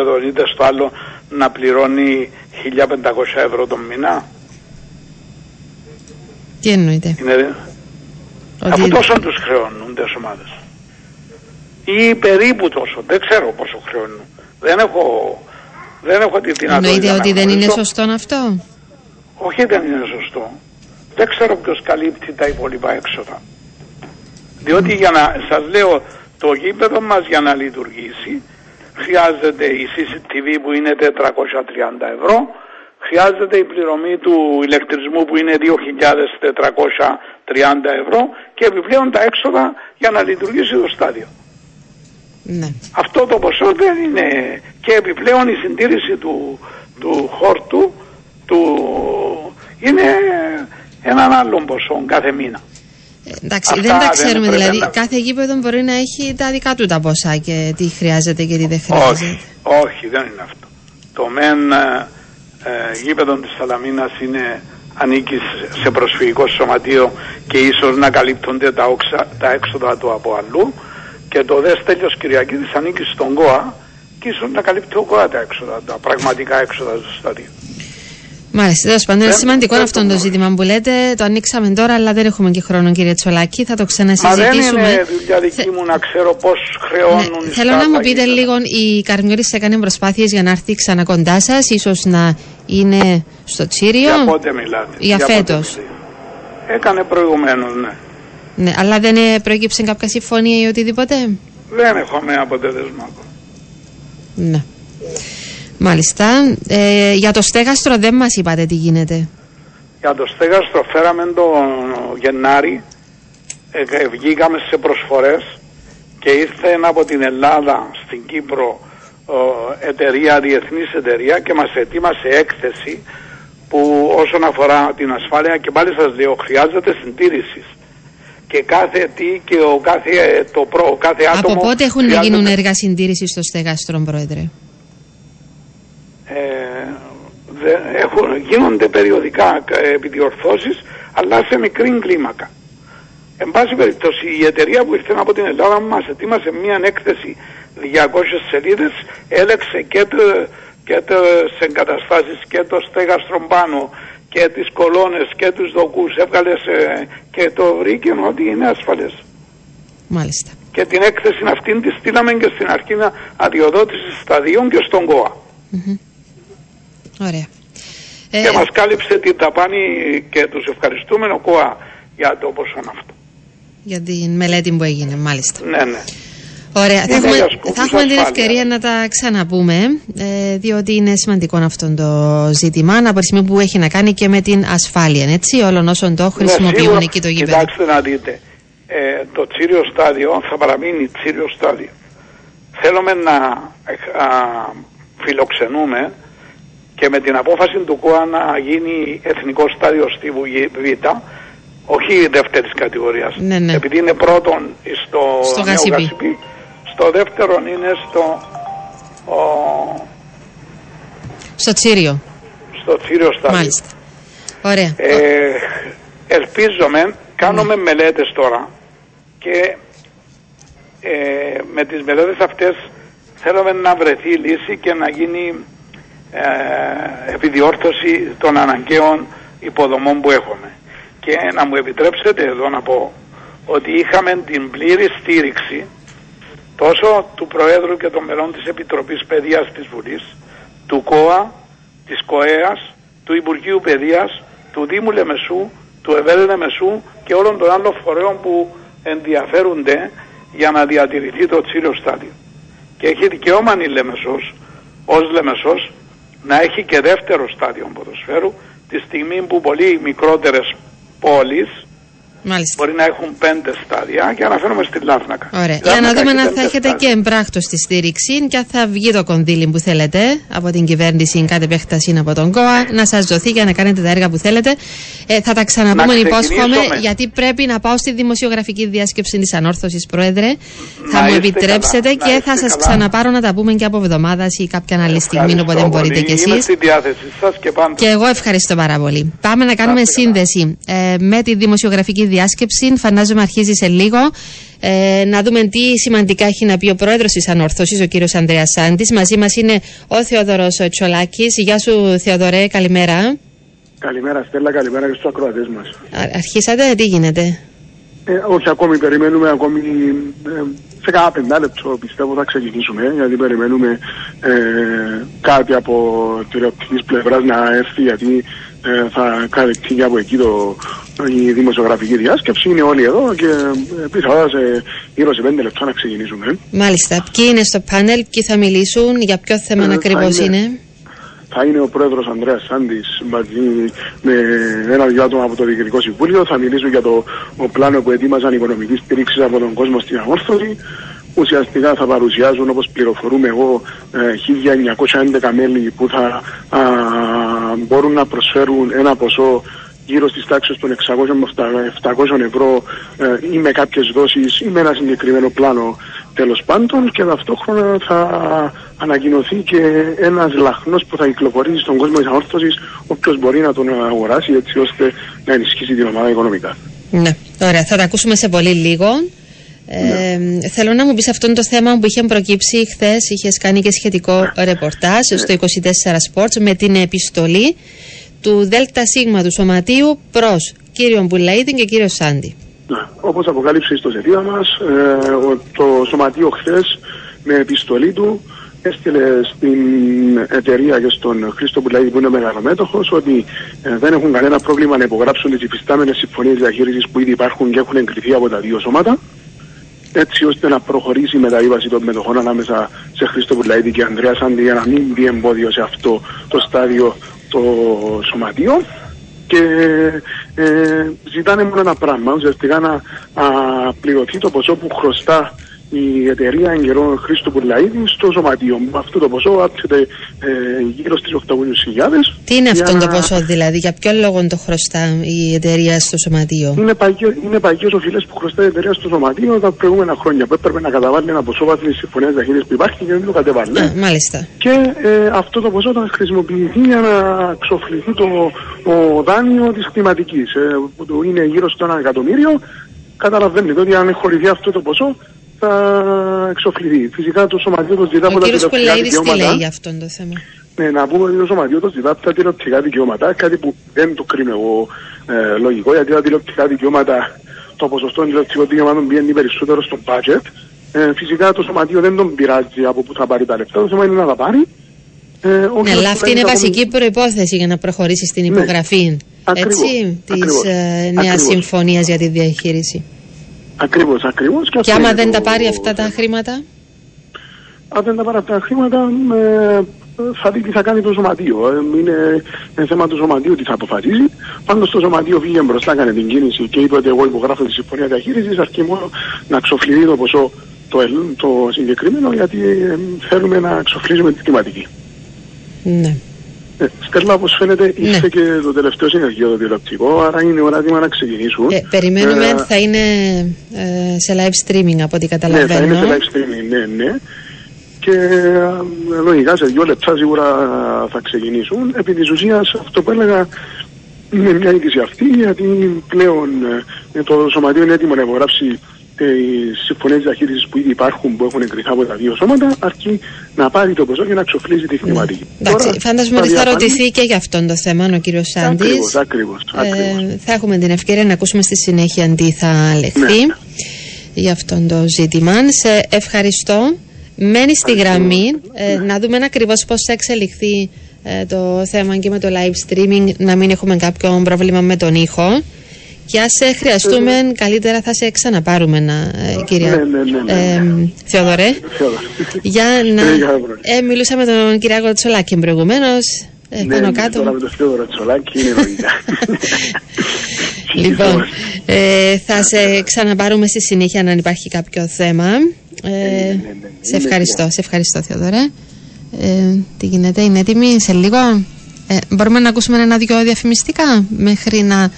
στο άλλο να πληρώνει 1.500 ευρώ το μήνα.
Τι εννοείται;
Είναι... Ότι... Αφού τόσο τους χρεώνουν τις ομάδες. Ή περίπου τόσο. Δεν ξέρω πόσο χρεώνουν. Δεν έχω, δεν έχω τη δυνατότητα.
Εννοείται ότι δεν είναι σωστό αυτό;
Όχι δεν είναι σωστό. Δεν ξέρω ποιος καλύπτει τα υπόλοιπα έξοδα. Διότι για να σας λέω το γήπεδο μας για να λειτουργήσει χρειάζεται η CCTV που είναι 430 ευρώ χρειάζεται η πληρωμή του ηλεκτρισμού που είναι 2.430 ευρώ και επιπλέον τα έξοδα για να λειτουργήσει το στάδιο.
Ναι.
Αυτό το ποσό δεν είναι και επιπλέον η συντήρηση του, του χόρτου του είναι έναν άλλον ποσό κάθε μήνα.
Ε, εντάξει, δεν τα ξέρουμε δηλαδή. Κάθε γήπεδο μπορεί να έχει τα δικά του τα ποσά και τι χρειάζεται και τι δεν χρειάζεται.
Όχι, όχι δεν είναι αυτό. Το μεν ε, ε γήπεδο της Σαλαμίνας είναι ανήκει σε προσφυγικό σωματείο και ίσως να καλύπτονται τα, όξα, τα έξοδα του από αλλού και το δες Στέλιος Κυριακίδης ανήκει στον ΚΟΑ και ίσως να καλύπτει ο ΚΟΑ τα έξοδα, τα πραγματικά έξοδα του σταδίου.
Μάλιστα, τέλος πάντων είναι
Δεν-
σημαντικό
δεν
αυτό
το
το
γνωρίζω.
ζήτημα που λέτε. Το ανοίξαμε τώρα, αλλά δεν έχουμε και χρόνο, κύριε Τσολάκη. Θα το
Μα δεν
ξανασυζητήσουμε.
είναι δουλειά δική μου να ξέρω πώς χρεώνουν
Ναι,
οι
θέλω να μου
σκάταγοι.
πείτε λίγο, η Καρμιώρης έκανε προσπάθειες για να έρθει ξανά κοντά σας, ίσως να είναι στο Τσίριο;
Για πότε μιλάτε;
Για
πότε
φέτος.
μιλάτε; Έκανε προηγουμένως, ναι.
Ναι, αλλά δεν ε, προέκυψε κάποια συμφωνία ή οτιδήποτε;
Δεν έχουμε αποτέλεσμα ακόμα.
Ναι. Μάλιστα. Ε, για το στέγαστρο δεν μας είπατε τι γίνεται.
Για το στέγαστρο φέραμε τον Γενάρη, ε, ε, βγήκαμε σε προσφορές και ήρθε ένα από την Ελλάδα στην Κύπρο ε, εταιρεία, διεθνής εταιρεία και μας ετοίμασε έκθεση που όσον αφορά την ασφάλεια και πάλι σας λέω χρειάζεται συντήρησης. Και κάθε τι και ο κάθε, ε, το προ, ο κάθε άτομο
Από πότε έχουν να
χρειάζεται-
γίνουν έργα συντήρησης στο στέγαστρο, Πρόεδρε;
Ε, δε- έχουν, γίνονται περιοδικά ε, επιδιορθώσεις αλλά σε μικρή κλίμακα. Εν πάση περιπτώσει η εταιρεία που ήρθε από την Ελλάδα μας ετοίμασε μια έκθεση 200 σελίδες έλεξε και, το, και τις εγκαταστάσεις και το στέγαστρο πάνω και τις κολόνες και τους δοκούς έβγαλε σε- και το βρήκε ότι είναι ασφαλές.
Μάλιστα.
Και την έκθεση αυτήν τη στείλαμε και στην αρχή αδειοδότηση σταδίων και στον ΚΟΑ.
Ωραία. Ε,
και μας κάλυψε την ταπάνη και τους ευχαριστούμε ο ΚΟΑ για το ποσό αυτό.
Για την μελέτη που έγινε, μάλιστα.
Ναι, ναι.
Ωραία. Θα
Είναι
έχουμε,
για σκοπούς
θα έχουμε την
ασφάλειας.
ευκαιρία να τα ξαναπούμε, ε, διότι είναι σημαντικό αυτό το ζήτημα από τη στιγμή που έχει να κάνει και με την ασφάλεια, έτσι, όλων όσων το χρησιμοποιούν
Ναι, σίγουρα,
εκεί το γήπεδο.
Κοιτάξτε να δείτε, ε, το τσίριο στάδιο θα παραμείνει τσίριο στάδιο. Θέλουμε να ε, α, φιλοξενούμε και με την απόφαση του ΚΟΑ να γίνει εθνικό στάδιο στη Β, όχι δεύτερης κατηγορίας.
Ναι, ναι.
Επειδή είναι πρώτον στο,
Στο
νέο
Γασιπί.
Γασιπί, στο δεύτερο είναι στο, ο,
Στο Τσίριο.
στο τσίριο στάδιο.
Μάλιστα. Ωραία.
Ε, ελπίζομαι, κάνουμε μελέτες τώρα και ε, με τις μελέτες αυτές θέλουμε να βρεθεί λύση και να γίνει ε, επιδιόρθωση των αναγκαίων υποδομών που έχουμε. Και να μου επιτρέψετε εδώ να πω ότι είχαμε την πλήρη στήριξη τόσο του Προέδρου και των μελών της Επιτροπής Παιδείας της Βουλής, του ΚΟΑ, της ΚΟΕΑΣ, του Υπουργείου Παιδείας, του Δήμου Λεμεσού, του ΕΒΕΛ Λεμεσού και όλων των άλλων φορέων που ενδιαφέρονται για να διατηρηθεί το τσίριο στάδιο. Και έχει δικαίωμα η Λεμεσός, ως Λεμεσός, να έχει και δεύτερο στάδιο ποδοσφαίρου τη στιγμή που πολύ μικρότερες πόλεις
Μάλιστα.
μπορεί να έχουν πέντε στάδια και αναφέρομαι στη Λάρνακα.
Ωραία.
Η
Για να
Λάρνακα
δούμε
έχει
αν
πέντε
θα έχετε
στάδια.
και εμπράκτος στη στήριξη και αν θα βγει το κονδύλι που θέλετε από την κυβέρνηση κατ' επέκταση από τον ΚΟΑ να σας δοθεί για να κάνετε τα έργα που θέλετε. Ε, θα τα ξαναπούμε,
Να
υπόσχομαι,
ξεκινήσουμε.
γιατί πρέπει να πάω στη δημοσιογραφική διάσκεψη της Ανόρθωσης, Πρόεδρε. θα μου
είστε
επιτρέψετε
καλά, να
και θα
είστε
σας
καλά.
ξαναπάρω να τα πούμε και από εβδομάδας ή κάποια άλλη στιγμή,
Ευχαριστώ
όποτε μπορείτε
πολύ.
κι
Είμαι
εσείς.
στη διάθεσή σας και πάντα.
Και εγώ ευχαριστώ πάρα πολύ. Πάμε να κάνουμε
είστε καλά.
σύνδεση ε, με τη δημοσιογραφική διάσκεψη. Φαντάζομαι αρχίζει σε λίγο. Ε, να δούμε τι σημαντικά έχει να πει ο πρόεδρος της Ανόρθωση, ο κύριος Ανδρέας Σάντης. Μαζί μας είναι ο Θεοδωρός Τσολάκης. Γεια σου, Θεοδωρέ, καλημέρα.
Καλημέρα Στέλλα, καλημέρα και στους ακροατές μας.
Α- Αρχίσατε, τι γίνεται;
Ε, όχι ακόμη, περιμένουμε ακόμη ε, σε κάνα πεντάλεπτο πιστεύω θα ξεκινήσουμε γιατί περιμένουμε ε, κάτι από τηλεοπτικής πλευράς να έρθει γιατί ε, θα καλυφθεί και από εκεί το, η δημοσιογραφική διάσκεψη. Είναι όλοι εδώ και ε, πιθανότατα σε γύρω σε πέντε λεπτά να ξεκινήσουμε.
Μάλιστα. Ποιοι είναι στο πάνελ, ποιοι θα μιλήσουν, για ποιο θέμα
Ε, θα
ακριβώ
είναι-
είναι;
Θα είναι ο πρόεδρος Ανδρέας Σάντης μαζί με ένα-δυο άτομα από το Διοικητικό Συμβούλιο. Θα μιλήσουν για το ο πλάνο που ετοίμαζαν οικονομική στήριξη από τον κόσμο στην αμόρφωση. Ουσιαστικά θα παρουσιάζουν όπως πληροφορούμε εγώ ε, 1911 μέλη που θα α, μπορούν να προσφέρουν ένα ποσό γύρω στις τάξεις των 600 με 700 ευρώ ε, ή με κάποιες δόσεις ή με ένα συγκεκριμένο πλάνο τέλος πάντων και ταυτόχρονα θα ανακοινωθεί και ένας λαχνός που θα κυκλοφορήσει στον κόσμο της ανόρθωσης όποιος μπορεί να τον αγοράσει έτσι ώστε να ενισχύσει την ομάδα οικονομικά.
Ναι, ωραία. Θα τα ακούσουμε σε πολύ λίγο. Ε, Θέλω να μου πεις αυτό το θέμα που είχε προκύψει χθες, είχες κάνει και σχετικό ρεπορτάζ στο 24 Sports με την επιστολή του ΔΣ του Σωματείου προς κύριο Μπουλαίδη και κύριο Σάντι.
Ναι. Όπως αποκάλυψε η ιστοσελίδα μας, ε, ο- το Σωματείο χθες με επιστολή του έστειλε στην εταιρεία και στον Χρήστο Πουλαίδη που είναι μεγαλομέτωχος ότι ε, δεν έχουν κανένα πρόβλημα να υπογράψουν τις υφιστάμενες συμφωνίες διαχείρισης που ήδη υπάρχουν και έχουν εγκριθεί από τα δύο σώματα έτσι ώστε να προχωρήσει η μεταβίβαση των μετοχών ανάμεσα σε Χρήστο Πουλαίδη και Ανδρέας Σάντι για να μην μπει εμπόδιο σε αυτό το στάδιο το σωματείο και ε, ζητάνε μόνο ένα πράγμα, ουσιαστικά να α, πληρωθεί το ποσό που χρωστά η εταιρεία εν καιρό Χρήστο Πουλαίδη στο σωματείο. Αυτό το ποσό άπτεται ε, γύρω στις 800.000.
Τι είναι
για
αυτό το
να-
ποσό δηλαδή, για ποιο λόγο το χρωστά η εταιρεία στο Σωματείο.
Είναι, παγιός, είναι παγιές οφειλές που χρωστάει η εταιρεία στο σωματείο τα προηγούμενα χρόνια που έπρεπε να καταβάλει ένα ποσό βάσει της συμφωνίας διαχείρισης που υπάρχει και δεν το κατεβάλει.
Α, μάλιστα.
Και ε, αυτό το ποσό θα χρησιμοποιηθεί για να ξοφληθεί το ο δάνειο της κλιματικής ε, που το είναι γύρω στο ένα εκατομμύριο. Καταλαβαίνετε ότι αν χωρηθεί αυτό το ποσό θα εξοφληθεί. Φυσικά το σωματείο το ζητά
Ο
από τα
κύριος
τηλεοπτικά
Κουλαίδης τι
δικαιώματα.
λέει για αυτόν το θέμα;
Ναι, να πούμε ότι το σωματείο το ζητά από τα τηλεοπτικά δικαιώματα, κάτι που δεν το κρίνω εγώ ε, λογικό, γιατί τα τηλεοπτικά δικαιώματα, το ποσοστό των τηλεοπτικών δικαιωμάτων πηγαίνει περισσότερο στο budget. Ε, φυσικά το σωματείο δεν τον πειράζει από πού θα πάρει τα λεφτά, το θέμα είναι να τα πάρει. Ε, ο
Ναι,
κύριος
αλλά αυτή είναι
Κουλαίδης
βασική προπόθεση για να προχωρήσει στην
Ναι.
υπογραφή
Ακριβώς,
έτσι, της
ακριβώς,
ε, νέας
ακριβώς.
συμφωνίας για τη διαχείριση.
Ακριβώς, ακριβώς.
Και
αυτό
άμα
είναι
δεν
το-
τα πάρει αυτά τα χρήματα,
Αν δεν τα πάρει αυτά τα χρήματα, ε, θα δει τι θα κάνει το σωματείο. Ε, είναι ε, θέμα του σωματείου τι θα αποφασίσει. Πάντως το σωματείο βγήκε μπροστά, έκανε την κίνηση και είπε ότι εγώ υπογράφω τη συμφωνία διαχείρισης, αρκεί μόνο να ξοφληθεί το ποσό το, ελ- το συγκεκριμένο, γιατί ε, θέλουμε να ξοφλήσουμε τη κλιματική.
ναι.
Ε, Στέλλα, όπως φαίνεται,
Ναι.
ήρθε και το τελευταίο συνεργείο το τηλεοπτικό, άρα είναι ώρα έτοιμα να ξεκινήσουν.
Ε, περιμένουμε,
Ε,
θα είναι ε, σε live streaming από ό,τι
Ναι, θα
καταλαβαίνω.
είναι σε live streaming, ναι, ναι. Και ε, λογικά σε δύο λεπτά σίγουρα θα ξεκινήσουν. Επί της ουσίας αυτό που έλεγα είναι μια είδηση αυτή γιατί πλέον ε, το σωματείο είναι έτοιμο να υπογράψει οι συμφωνίες διαχείρισης που ήδη υπάρχουν που έχουν εγκριθεί από τα δύο σώματα αρκεί να πάρει το ποσό και να ξοφλήσει τη χρηματική.
Ναι. Εντάξει,
Τώρα,
φαντάζομαι ότι θα
διαφάνει-
ρωτηθεί και για αυτόν το θέμα ο κύριος Σάντης.
Ακριβώς, ακριβώς, ακριβώς.
Ε, θα έχουμε την ευκαιρία να ακούσουμε στη συνέχεια τι θα λεχθεί
Ναι.
για αυτόν το ζήτημα. Σε ευχαριστώ. Μένει στη γραμμή ε, να δούμε ακριβώς πώς θα εξελιχθεί ε, το θέμα και με το live streaming, να μην έχουμε κάποιο πρόβλημα με τον ήχο. Και αν σε χρειαστούμε, καλύτερα θα σε ξαναπάρουμε, να, ε, κυρία
Ναι, ναι, ναι, ναι,
ε,
ναι.
Θεοδωρέ.
Θεόδωρο.
Για να.
Ναι, για να βρω.
Ε, μιλούσα με τον Κυριάκο Τσολάκη προηγουμένως. Ε,
Ναι,
πάνω
ναι,
κάτω.
Τώρα με το Θεόδωρο Τσολάκη είναι λογικά.
Λοιπόν, ε, θα σε ξαναπάρουμε στη συνέχεια αν υπάρχει κάποιο θέμα. Ε,
ναι, ναι.
σε
Είναι
ευχαριστώ,
έτοιμο.
σε ευχαριστώ Θεοδωρέ. Ε, τι γίνεται, είναι έτοιμη σε λίγο; Ε, μπορούμε να ακούσουμε ένα-δυο διαφημιστικά μέχρι να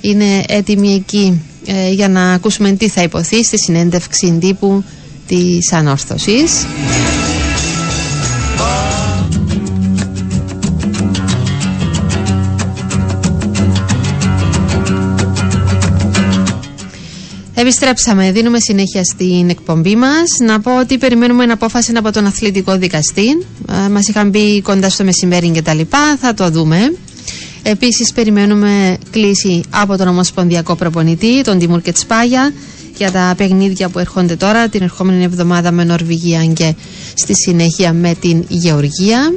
είναι έτοιμη εκεί ε, για να ακούσουμε τι θα υποθεί στη συνέντευξη τύπου της ανόρθωσης. Επιστρέψαμε, δίνουμε συνέχεια στην εκπομπή μας. Να πω ότι περιμένουμε απόφαση από τον αθλητικό δικαστή. Ε, μας είχαν πει κοντά στο μεσημέρι και τα λοιπά, θα το δούμε. Επίσης περιμένουμε κλίση από τον Ομοσπονδιακό Προπονητή, τον Τιμούρ Κετσπάγια, για τα παιχνίδια που έρχονται τώρα την ερχόμενη εβδομάδα με Νορβηγία και στη συνέχεια με την Γεωργία.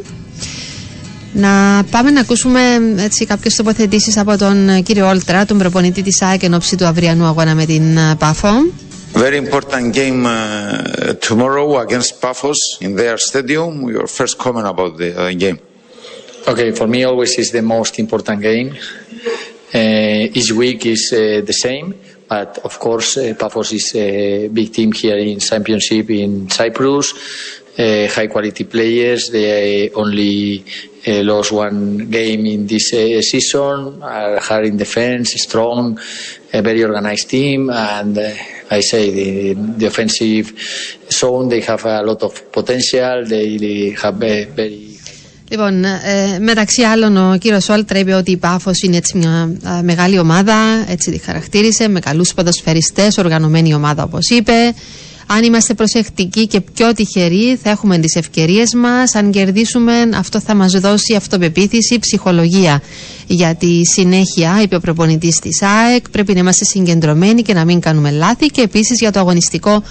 Να πάμε να ακούσουμε έτσι, κάποιες τοποθετήσεις από τον ε, κύριο Όλτρα, τον προπονητή της ΑΕΚ εν ώψη του αυριανού αγώνα με την ε, Πάφο.
Very important game uh, tomorrow against Pafos in their stadium. Your first comment about the uh, game.
Okay, for me always is the most important game. Uh, each week is uh, the same, but of course uh, Paphos is a big team here in Championship in Cyprus. Uh, high quality players. They only uh, lost one game in this uh, season. Are hard in defense, strong, a very organized team, and I say the, the offensive zone. They have a lot of potential. They, they have a very
Λοιπόν, ε, μεταξύ άλλων ο κύριος Όλτρα είπε ότι η Πάφος είναι έτσι μια α, μεγάλη ομάδα, έτσι τη χαρακτήρισε, με καλούς ποδοσφαιριστές, οργανωμένη ομάδα όπως είπε, Αν είμαστε προσεκτικοί και πιο τυχεροί, θα έχουμε τις ευκαιρίες μας. Αν κερδίσουμε, αυτό θα μας δώσει αυτοπεποίθηση, ψυχολογία. Για τη συνέχεια, είπε ο προπονητής της ΑΕΚ, πρέπει να είμαστε συγκεντρωμένοι και να μην κάνουμε λάθη. Και επίσης για το αγωνιστικό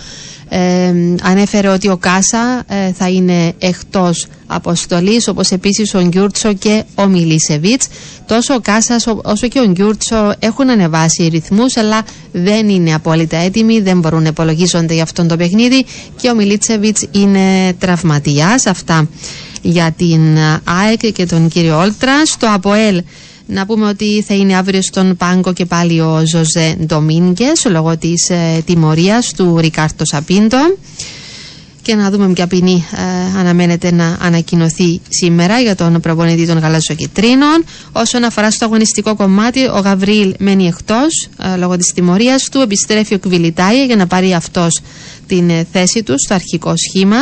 ε, ανέφερε ότι ο Κάσας ε, θα είναι εκτός αποστολής όπως επίσης ο Γκιούρτσο και ο Μιλίσεβιτς. Τόσο ο Κάσας όσο και ο Γκιούρτσο έχουν ανεβάσει ρυθμούς αλλά δεν είναι απόλυτα έτοιμοι δεν μπορούν να υπολογίζονται για αυτό το παιχνίδι. Και ο Μιλίσεβιτς είναι τραυματίας αυτά για την ΑΕΚ και τον κύριο Όλτρας. Στο ΑΠΟΕΛ να πούμε ότι θα είναι αύριο στον πάγκο και πάλι ο Ζωζέ Ντομίνγκες λόγω της ε, τιμωρίας του Ρικάρντο Σα Πίντο. Και να δούμε ποια ποινή ε, αναμένεται να ανακοινωθεί σήμερα για τον προπονητή των Γαλαζοκυτρίνων. Όσον αφορά στο αγωνιστικό κομμάτι, ο Γαβρίλ μένει εκτός ε, λόγω της τιμωρίας του. Επιστρέφει ο Κβιλιτάια για να πάρει αυτός την ε, θέση του στο αρχικό σχήμα.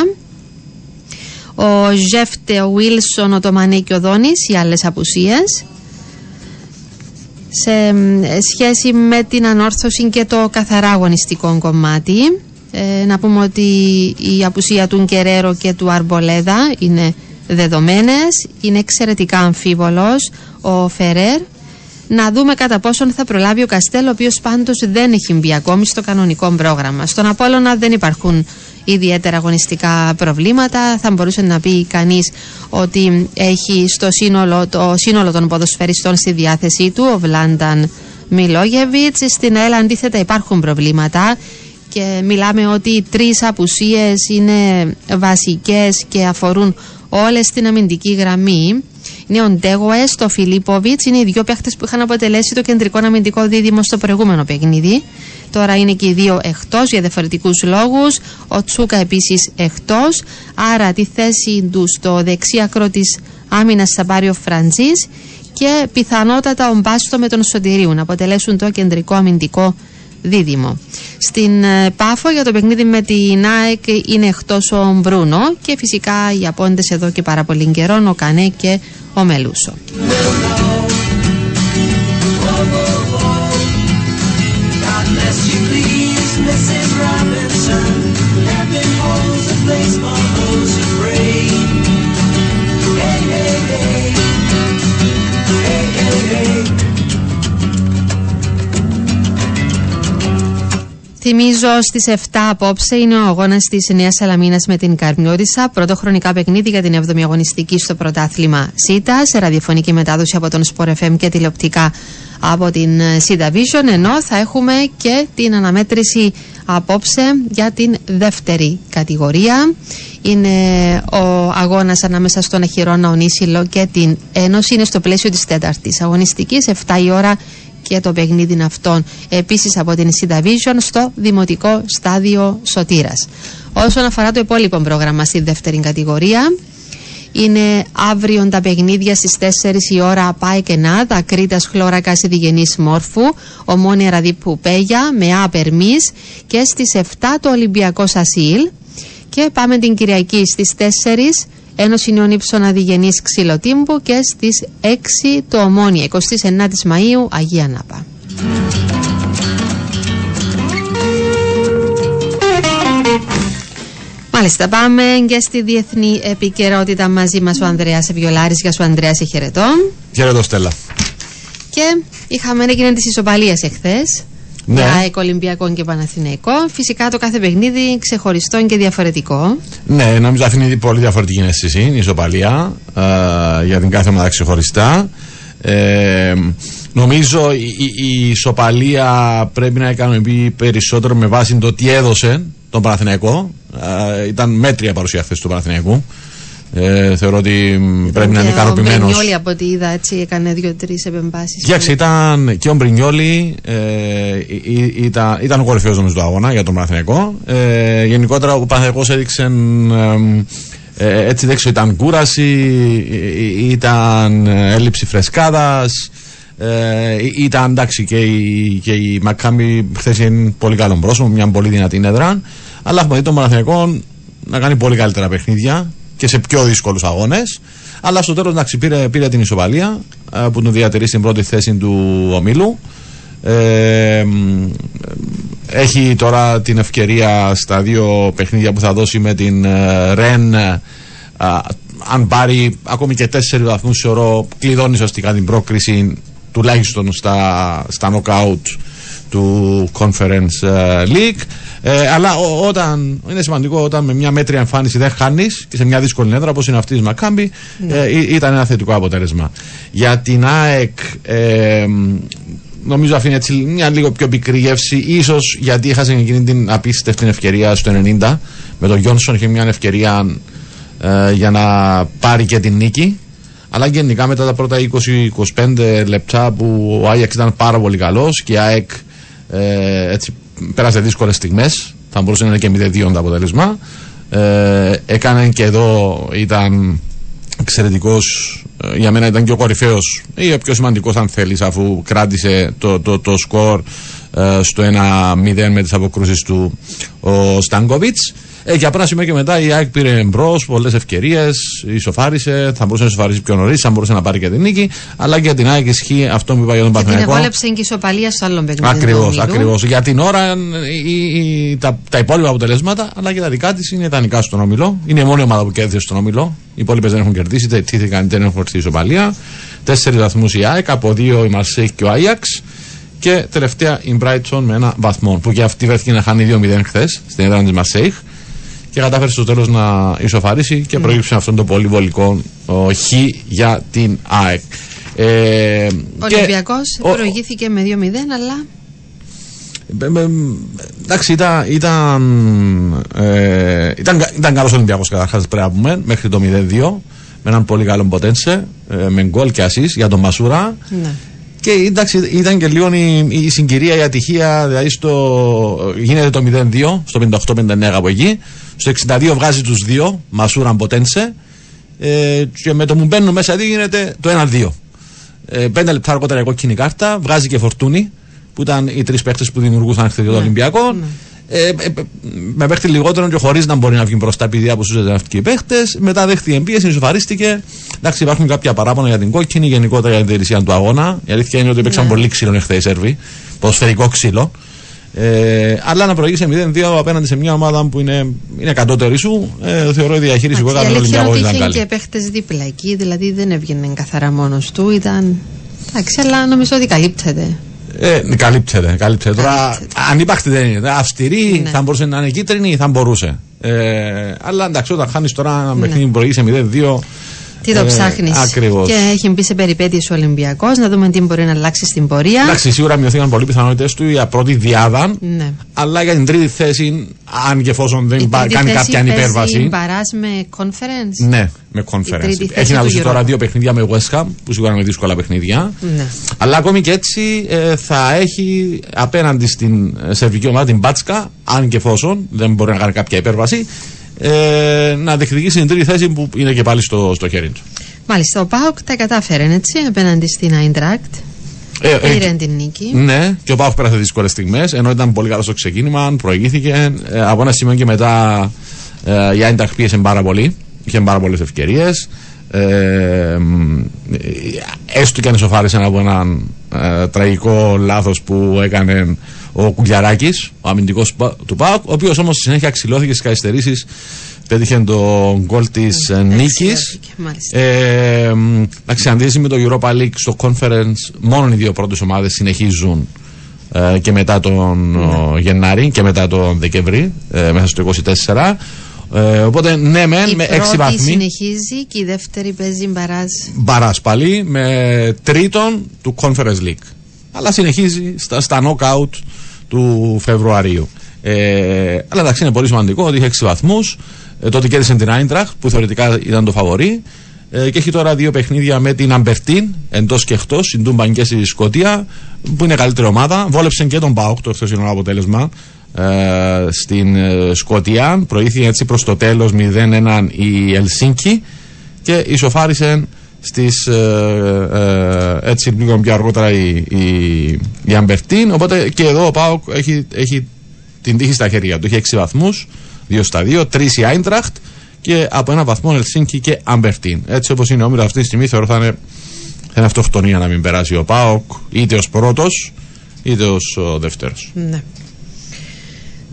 Ο Ζέφτε, ο Βίλσον, ο Τομανέ και ο Δόνη, οι άλλες απουσίες σε σχέση με την ανόρθωση και το καθαρά αγωνιστικό κομμάτι. Ε, να πούμε ότι η απουσία του Γκερέρο και του Αρμπολέδα είναι δεδομένες. Είναι εξαιρετικά αμφίβολος ο Φερέρ. Να δούμε κατά πόσον θα προλάβει ο Καστέλ, ο οποίος πάντως δεν έχει μπει ακόμη στο κανονικό πρόγραμμα. Στον Απόλλωνα δεν υπάρχουν ιδιαίτερα αγωνιστικά προβλήματα. Θα μπορούσε να πει κανείς ότι έχει στο σύνολο, το σύνολο των ποδοσφαιριστών στη διάθεσή του ο Βλάνταν Μιλόγεβιτς. Στην ΕΛ αντίθετα υπάρχουν προβλήματα και μιλάμε ότι οι τρεις απουσίες είναι βασικές και αφορούν όλες την αμυντική γραμμή. Είναι ο Ντέγοε, ο Φιλίπποβιτς, είναι οι δύο παίχτες που είχαν αποτελέσει το κεντρικό αμυντικό δίδυμο στο προηγούμενο παιχνίδι. Τώρα είναι και οι δύο εκτός για διαφορετικούς λόγους. Ο Τσούκα επίσης εκτός. Άρα τη θέση τους στο δεξί ακρό της άμυνας θα πάρει ο Φραντζής και πιθανότατα ο Μπάστο με τον Σωτηρίου να αποτελέσουν το κεντρικό αμυντικό δίδυμο. Στην ε, Πάφο για το παιχνίδι με την ΑΕΚ είναι εκτός ο Μπρούνο και φυσικά οι απόντες εδώ και πάρα πολύ καιρό, ο Κανέ και ο Μελούσο. Θυμίζω στις 7 απόψε είναι ο αγώνας της Νέας Σαλαμίνας με την Καρμιώτησα. Πρώτο χρονικά παιχνίδι για την 7η αγωνιστική στο πρωτάθλημα ΣΥΤΑ. Σε ραδιοφωνική μετάδοση από τον Sport FM και τηλεοπτικά από την ΣΥΤΑ Vision. Ενώ θα έχουμε και την αναμέτρηση απόψε για την δεύτερη κατηγορία. Είναι ο αγώνας ανάμεσα στον Αχυρώνα Ονίσιλο και την Ένωση. Είναι στο πλαίσιο της τέταρτης αγωνιστικής. 7 η ώρα και το παιχνίδι αυτών επίσης από την Sida Vision στο Δημοτικό Στάδιο Σωτήρας. Όσον αφορά το υπόλοιπο πρόγραμμα στη δεύτερη κατηγορία, είναι αύριο τα παιχνίδια στις 4 η ώρα πάει και να, τα Κρήτας Χλώρακας Διγενής Μόρφου, Ομόνια Ραδίπου Πέγια με Άπερμις και στις 7 το Ολυμπιακός Ασίλ και πάμε την Κυριακή στις 4 Ένωση Νέων Ήψων Αδηγενή Ξυλοτύμπου και στις 6 το Ομόνια, 29 Μαου Αγία Νάπα. Μάλιστα, πάμε και στη διεθνή επικαιρότητα μαζί μας ο Ανδρέας Βιολάρη. Για σου, Ανδρέα, σε χαιρετώ.
Χαιρετώ, Στέλλα.
Και είχαμε έγινε της ισοπαλίας εχθές ναι. για Ολυμπιακό και Παναθηναϊκό. Φυσικά το κάθε παιχνίδι ξεχωριστό και διαφορετικό.
Ναι, νομίζω ότι είναι πολύ διαφορετική αίσθηση η ισοπαλία ε, για την κάθε ομάδα ξεχωριστά. Ε, νομίζω η, η, ισοπαλία πρέπει να ικανοποιεί περισσότερο με βάση το τι έδωσε τον Παναθηναϊκό. Ε, ήταν μέτρια παρουσία χθες του Παναθηναϊκού. Ε, θεωρώ ότι πρέπει να είναι ικανοποιημένος. Ο
Μπρινιόλη από ό,τι είδα έτσι έκανε δύο-τρεις επεμβάσεις.
Κοιτάξτε, ήταν και ο Μπρινιόλη ε, ήταν, ήταν ο κορυφαίος νομίζω του αγώνα για τον Παναθηναϊκό. Ε, γενικότερα ο Παναθηναϊκός έδειξε. Ε, έτσι δεν ήταν κούραση, ήταν έλλειψη φρεσκάδας. Ε, ήταν εντάξει και η, και η Μακάμπη χθες είναι πολύ καλό πρόσωπο, μια πολύ δυνατή έδρα. Αλλά έχουμε δει τον Παναθηναϊκό να κάνει πολύ καλύτερα παιχνίδια και σε πιο δύσκολους αγώνες. Αλλά στο τέλος πήρε, πήρε την ισοπαλία ε, που τον διατηρεί στην πρώτη θέση του ομίλου. Ε, έχει τώρα την ευκαιρία στα δύο παιχνίδια που θα δώσει με την ε, Ρεν ε, α, αν πάρει ακόμη και τέσσερις βαθμούς θεωρώ κλειδώνει ουσιαστικά την πρόκριση τουλάχιστον στα, στα knockout του Conference ε, League. Ε, αλλά ο- όταν, είναι σημαντικό όταν με μια μέτρια εμφάνιση δεν χάνεις και σε μια δύσκολη έδρα όπως είναι αυτή της Μακάμπη, ε, ή- ήταν ένα θετικό αποτέλεσμα. Για την ΑΕΚ, ε, νομίζω αφήνει έτσι μια λίγο πιο πικρή γεύση, ίσως γιατί έχασε εκείνη την απίστευτη ευκαιρία στο 90. Με τον Γιόνσον είχε μια ευκαιρία ε, για να πάρει και την νίκη. Αλλά γενικά μετά τα πρώτα 20-25 λεπτά που ο Άγιαξ ήταν πάρα πολύ καλός και η ΑΕΚ ε, έτσι πέρασε δύσκολες στιγμές. Θα μπορούσε να είναι και 0-2 το αποτέλεσμα. Ε, έκανε και εδώ ήταν εξαιρετικός. Για μένα ήταν και ο κορυφαίος ή ο πιο σημαντικός, αν θέλεις, αφού κράτησε το, το, το σκορ ε, στο 1-0 με τις αποκρούσεις του ο Στάνκοβιτς. Ε, και από ένα σημείο και μετά η ΑΕΚ πήρε μπρος, πολλές ευκαιρίες, ισοφάρισε, θα μπορούσε να ισοφαρίσει πιο νωρίς, θα μπορούσε να πάρει και την νίκη. Αλλά και για την ΑΕΚ ισχύει αυτό που είπα για τον
Και την
Παναθηναϊκό.
εβόλεψε και η ισοπαλία στο άλλο παιχνίδι. του
Ακριβώ,
ομίλου.
ακριβώς. Για την ώρα η, η- τα, τα υπόλοιπα αποτελέσματα, αλλά και τα δικά της είναι ιδανικά στον όμιλο. Είναι η μόνη ομάδα που κέρδισε στον όμιλο. Οι υπόλοιπες δεν έχουν κερδίσει, είτε τύχηκαν είτε δεν έχουν έρθει ισοπαλία. Τέσσερις βαθμούς η ΑΕΚ, από δύο η Μαρσέικ και ο Άγιαξ. Και τελευταία η Brighton με ένα βαθμό. Που και αυτή βρέθηκε να χάνει 2-0 χθες στην έδρα της Μαρσέικ. Και κατάφερε στο τέλος να ισοφαρίσει και προέκυψε αυτό το πολύ βολικό ο, χ για την ΑΕΚ. Ε,
Ο
και-
Ολυμπιακός
ο-
προηγήθηκε με 2-0, αλλά
ε, ε, Εντάξει, ήταν. Ήταν, ε, ήταν, κα- ήταν καλός Ολυμπιακός καταρχάς πρέπει να πούμε μέχρι το 0-2 με έναν πολύ καλό Ποτένσε ε, με γκολ και ασή για τον Μασούρα.
ναι.
Και εντάξει, ήταν και λίγο η, η συγκυρία, η ατυχία. Δηλαδή, στο, γίνεται το 0-2, στο 58-59 από εκεί. Στο 62 βγάζει τους δύο, Μασούρα Ποτένσε. Ε, και με το μου μπαίνουν μέσα εκεί γίνεται το 1-2. Ε, πέντε λεπτά αργότερα η κόκκινη κάρτα, βγάζει και φορτούνη, που ήταν οι τρεις παίχτες που δημιουργούσαν χθες το Ολυμπιακό. Ε, ε, ε, με παίχτη λιγότερο και χωρίς να μπορεί να βγει μπροστά επειδή αποσούζεται αυτοί οι παίχτες. Μετά δέχτηκε εμπίεση, ισοφαρίστηκε. Εντάξει, υπάρχουν κάποια παράπονα για την κόκκινη, γενικότερα για την διαιτησία του αγώνα. Η αλήθεια είναι ότι παίξαν
Ναι.
πολύ ξύλο εχθέ οι Σέρβοι. Ποδοσφαιρικό ξύλο. Ε, αλλά να προηγήσει 0-2 απέναντι σε μια ομάδα που είναι, είναι κατώτερη σου, ε, θεωρώ η διαχείριση που
η
έκανε ο
αλήθεια είναι
Ολυμπιακό
ότι
ήταν
είχε
καλή.
και παίχτες δίπλα εκεί, δηλαδή δεν έβγαινε καθαρά μόνος του. Ήταν. Εντάξει, αλλά νομίζω ότι καλύπτεται.
Ε, καλύπτεται, καλύπτεται. Τώρα, ανύπαρκτη δεν είναι. Αυστηρή,
Ναι.
θα μπορούσε να είναι κίτρινη, θα μπορούσε. Ε, αλλά εντάξει, όταν χάνεις τώρα ένα
Ναι.
παιχνίδι που προηγείς σε 0-2.
Τι το
ε,
ψάχνεις.
Ακριβώς.
Και έχει μπει σε περιπέτειε ο Ολυμπιακός, να δούμε τι μπορεί να αλλάξει στην πορεία.
Εντάξει, σίγουρα μειωθήκαν πολύ πιθανότητες του για πρώτη διάδα.
Ναι.
Αλλά για την τρίτη θέση, αν και εφόσον δεν
Η
πα-
τρίτη
κάνει
θέση
κάποια
παίζει
ανυπέρβαση.
Μπαράς με conference.
Ναι, με
Η
conference.
τρίτη θέση
Έχει να
του
δώσει τώρα
Europa.
δύο παιχνίδια με West Ham, που σίγουρα είναι δύσκολα παιχνίδια.
Ναι.
Αλλά ακόμη και έτσι ε, θα έχει απέναντι στην ε, σερβική ομάδα την Μπάτσκα, αν και εφόσον δεν μπορεί να κάνει κάποια υπέρβαση, ε, να διεκδικήσει την τρίτη θέση που είναι και πάλι στο, στο χέρι του.
Μάλιστα, ο Πάοκ τα κατάφερε έτσι απέναντι στην Άιντρακτ.
Ε, ε,
Πήρε την νίκη.
Ναι, και ο Πάουκ πέρασε δύσκολες στιγμές, ενώ ήταν πολύ καλός στο ξεκίνημα, προηγήθηκε. Ε, από ένα σημείο και μετά ε, η Άινταχ πίεσε πάρα πολύ. Είχε πάρα πολλές ευκαιρίες. Ε, μ, ε, έστω και αν ισοφάρισε από έναν ε, τραγικό λάθος που έκανε ο Κουγιαράκης, ο αμυντικός του Πάουκ, ο οποίος όμως στη συνέχεια ξυλώθηκε στις καθυστερήσεις. Πέτυχε το γκολ της νίκης.
Εξαιρετική, μάλιστα.
Ε, μ, Εντάξει, αντίθεση με το Europa League στο conference, μόνο οι δύο πρώτες ομάδες συνεχίζουν ε, και μετά τον ο, Γενάρη και μετά τον Δεκεμβρή, ε, μέσα στο 24. Ε, οπότε, ναι, μεν,
Η
με
πρώτη
6 βαθμοί.
συνεχίζει και η δεύτερη παίζει μπαράζ.
Μπαρά πάλι με τρίτον του Conference League. Αλλά συνεχίζει στα, στα knockout του Φεβρουαρίου. Ε, αλλά εντάξει, είναι πολύ σημαντικό ότι έχει 6 βαθμούς. Ε, τότε κέρδισε την Άιντραχ που θεωρητικά ήταν το φαβορή. Ε, και έχει τώρα δύο παιχνίδια με την Αμπερτίν εντός και εκτός, στην Τούμπαν και στη Σκωτία, που είναι καλύτερη ομάδα. Βόλεψε και τον Πάοκ το χθεσινό αποτέλεσμα ε, στην ε, Σκωτία. Προηγήθηκε έτσι προς το τέλος 0-1 η Ελσίνκι και ισοφάρισε στις ε, ε, έτσι λίγο πιο αργότερα η, η, η Αμπερντίν. Οπότε και εδώ ο ΠΑΟΚ έχει, έχει την τύχη στα χέρια του. Έχει 6 βαθμούς 2 στα 2, 3 η Άιντραχτ και από ένα βαθμό Ελσίνκι και Αμπερντίν. Έτσι όπως είναι ο όμιλος αυτή τη στιγμή θεωρώ θα είναι, θα είναι αυτοκτονία να μην περάσει ο ΠΑΟΚ είτε ως πρώτος είτε ως ο δεύτερος.
Ναι.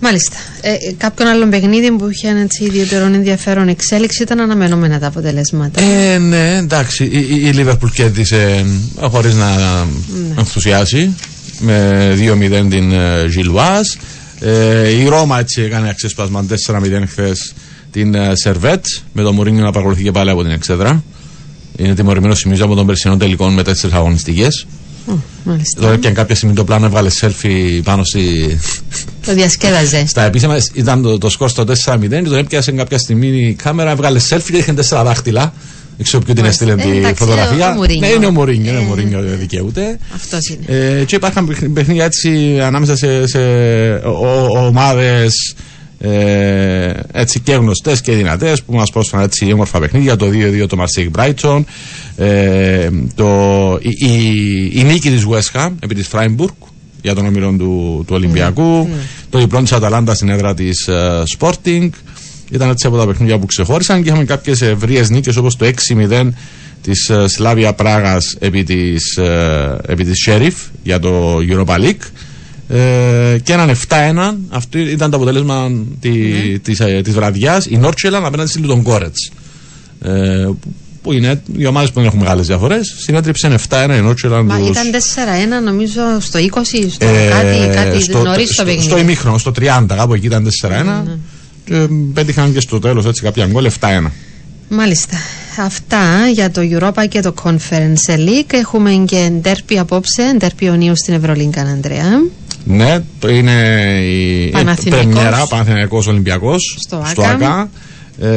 Μάλιστα. Ε, ε, κάποιον άλλο παιχνίδι που είχε ένα έτσι ιδιαίτερο ενδιαφέρον εξέλιξη ήταν αναμενόμενα τα αποτελέσματα.
Ε, ναι, εντάξει. Η, η, η Liverpool κέρδισε χωρίς να
Ναι.
ενθουσιάσει με 2-0 την ε, Gilloise. Ε, η Ρώμα έτσι έκανε αξέσπασμα 4-0 χθες την ε, Σερβέτ με το Μουρίνιο να παρακολουθεί και πάλι από την Εξέδρα. Είναι τιμωρημένο σημίζω από τον περσινό τελικό με τέσσερις αγωνιστικές.
Ω, μάλιστα.
Τώρα και αν κάποια στιγμή το πλάνο έβγαλε selfie πάνω στη,
Το διασκέδαζε.
στα επίσημα ήταν το, το σκορ στο 4-0 και τον έπιασε κάποια στιγμή η κάμερα, έβγαλε selfie και είχε τέσσερα δάχτυλα. Δεν ξέρω ποιο την
Μάλιστα.
έστειλε
Ε,
τη
εντάξει,
φωτογραφία.
ο Μουρίνιο.
Ναι, είναι ο Μουρίνιο, είναι ο
Ε,
Μουρίνιο, δεν δικαιούται.
Αυτός είναι.
Ε, και υπάρχουν παιχν- παιχνίδια έτσι ανάμεσα σε, σε ομάδες ε, έτσι και γνωστές και δυνατές που μας πρόσφεραν έτσι όμορφα παιχνίδια. Το 2-2 το Marseille Brighton, ε, το, η, η, η νίκη της West Ham επί της Freiburg για τον όμιλο του, του Ολυμπιακού, το διπλό της Αταλάντα στην έδρα της Sporting. Ήταν έτσι από τα παιχνίδια που ξεχώρισαν και είχαμε κάποιες ευρείες νίκες όπως το 6-0 της ε, Σλάβια Πράγας επί της, ε, επί της Sheriff για το Europa League ε, και έναν 7-1 αυτό ήταν το αποτέλεσμα τη, της, ε, της βραδιάς η Νόρτσελαν απέναντι στη Λουτον Κόρετς ε, που- που είναι οι ομάδες που δεν έχουν μεγάλες διαφορές συνέτριψαν 7-1 η Νόρτσελαν
Μα
τους-
ήταν 4-1 νομίζω στο 20, στο
ε,
κάτι, κάτι
στο,
νωρίς το
στο,
παιχνίδι.
στο ημίχρονο, στο 30 κάπου εκεί ήταν 4-1
Ναι.
και πέτυχαν και στο τέλος έτσι κάποια γκολ 7-1
Μάλιστα. Αυτά για το Europa και το Conference League. Έχουμε και ντέρπι απόψε, ντέρπι Ιωνίου στην Ευρωλίγκα, Ανδρέα.
Ναι, το είναι η
Παναθηναϊκός.
πρεμιέρα Παναθηναϊκός Ολυμπιακός
Στο ΑΚΑ.
Ε,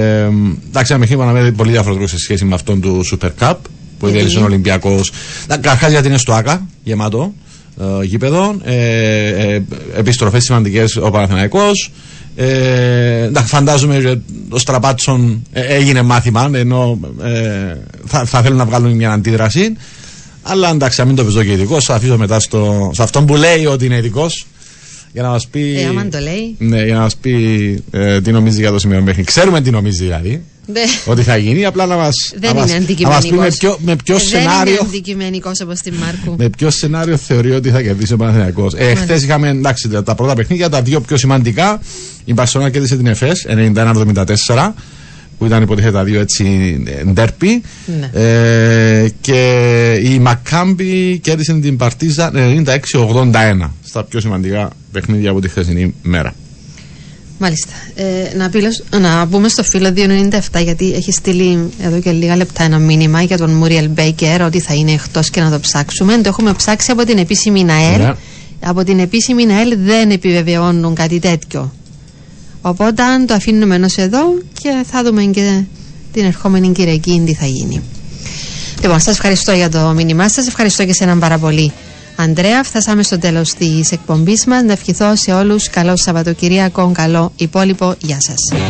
εντάξει, ένα παιχνίδι να είναι πολύ διαφορετικό σε σχέση με αυτόν του Super Cup που
Γιατί;
ιδέασε ο Ολυμπιακός. Καταρχάς γιατί είναι στο ΑΚΑ, γεμάτο ε, γήπεδο. Ε, ε, Επιστροφές σημαντικές ο Παναθηναϊκός. Ε, εντάξει, φαντάζομαι ότι ο Στραπάτσον ε, έγινε μάθημα ενώ ε, θα, θα θέλουν να βγάλουν μια αντίδραση. Αλλά εντάξει, να μην το πεζώ και ειδικός, θα αφήσω μετά στο, σε αυτόν που λέει ότι είναι ειδικός για να μας πει.
Ε, άμα το λέει.
Ναι, για να μας πει ε, τι νομίζεις για το σημείο μέχρι. Ξέρουμε τι νομίζεις δηλαδή.
Ναι.
Ότι θα γίνει, απλά να μα
Δεν
να μας,
είναι
να μας πει
αντικειμενικός.
με ποιο, με ποιο
Ε, Δεν
σενάριο.
είναι αντικειμενικός όπως την Μάρκου.
Με ποιο σενάριο θεωρεί ότι θα κερδίσει ο Παναθηναϊκός. Ε,
Μάλιστα.
Χθες είχαμε εντάξει, τα, τα πρώτα παιχνίδια, τα δύο πιο σημαντικά. Η Μπαρσελόνα κέρδισε την ΕΦΕΣ 91-74, που ήταν υποτίθεται τα δύο έτσι ντέρπι.
Ναι.
Ε, και η Μακάμπη κέρδισε την Παρτίζα 96-81 στα πιο σημαντικά παιχνίδια από τη χθεσινή μέρα.
Μάλιστα. Ε, να, πείλω- να πούμε στο φίλο 297 γιατί έχει στείλει εδώ και λίγα λεπτά ένα μήνυμα για τον Μούριελ Μπέικερ ότι θα είναι εκτός και να το ψάξουμε. Το έχουμε ψάξει από την επίσημη ΝΑΕΛ.
Ναι.
Από την επίσημη ΝΑΕΛ δεν επιβεβαιώνουν κάτι τέτοιο. Οπότε το αφήνουμε ενός εδώ και θα δούμε και την ερχόμενη Κυριακή τι θα γίνει. Λοιπόν, σας ευχαριστώ για το μήνυμά σας. Ευχαριστώ και σε έναν πάρα πολύ. Ανδρέα, φτάσαμε στο τέλος της εκπομπής μας. Να ευχηθώ σε όλους καλό Σαββατοκυριακό, καλό υπόλοιπο. Γεια σας.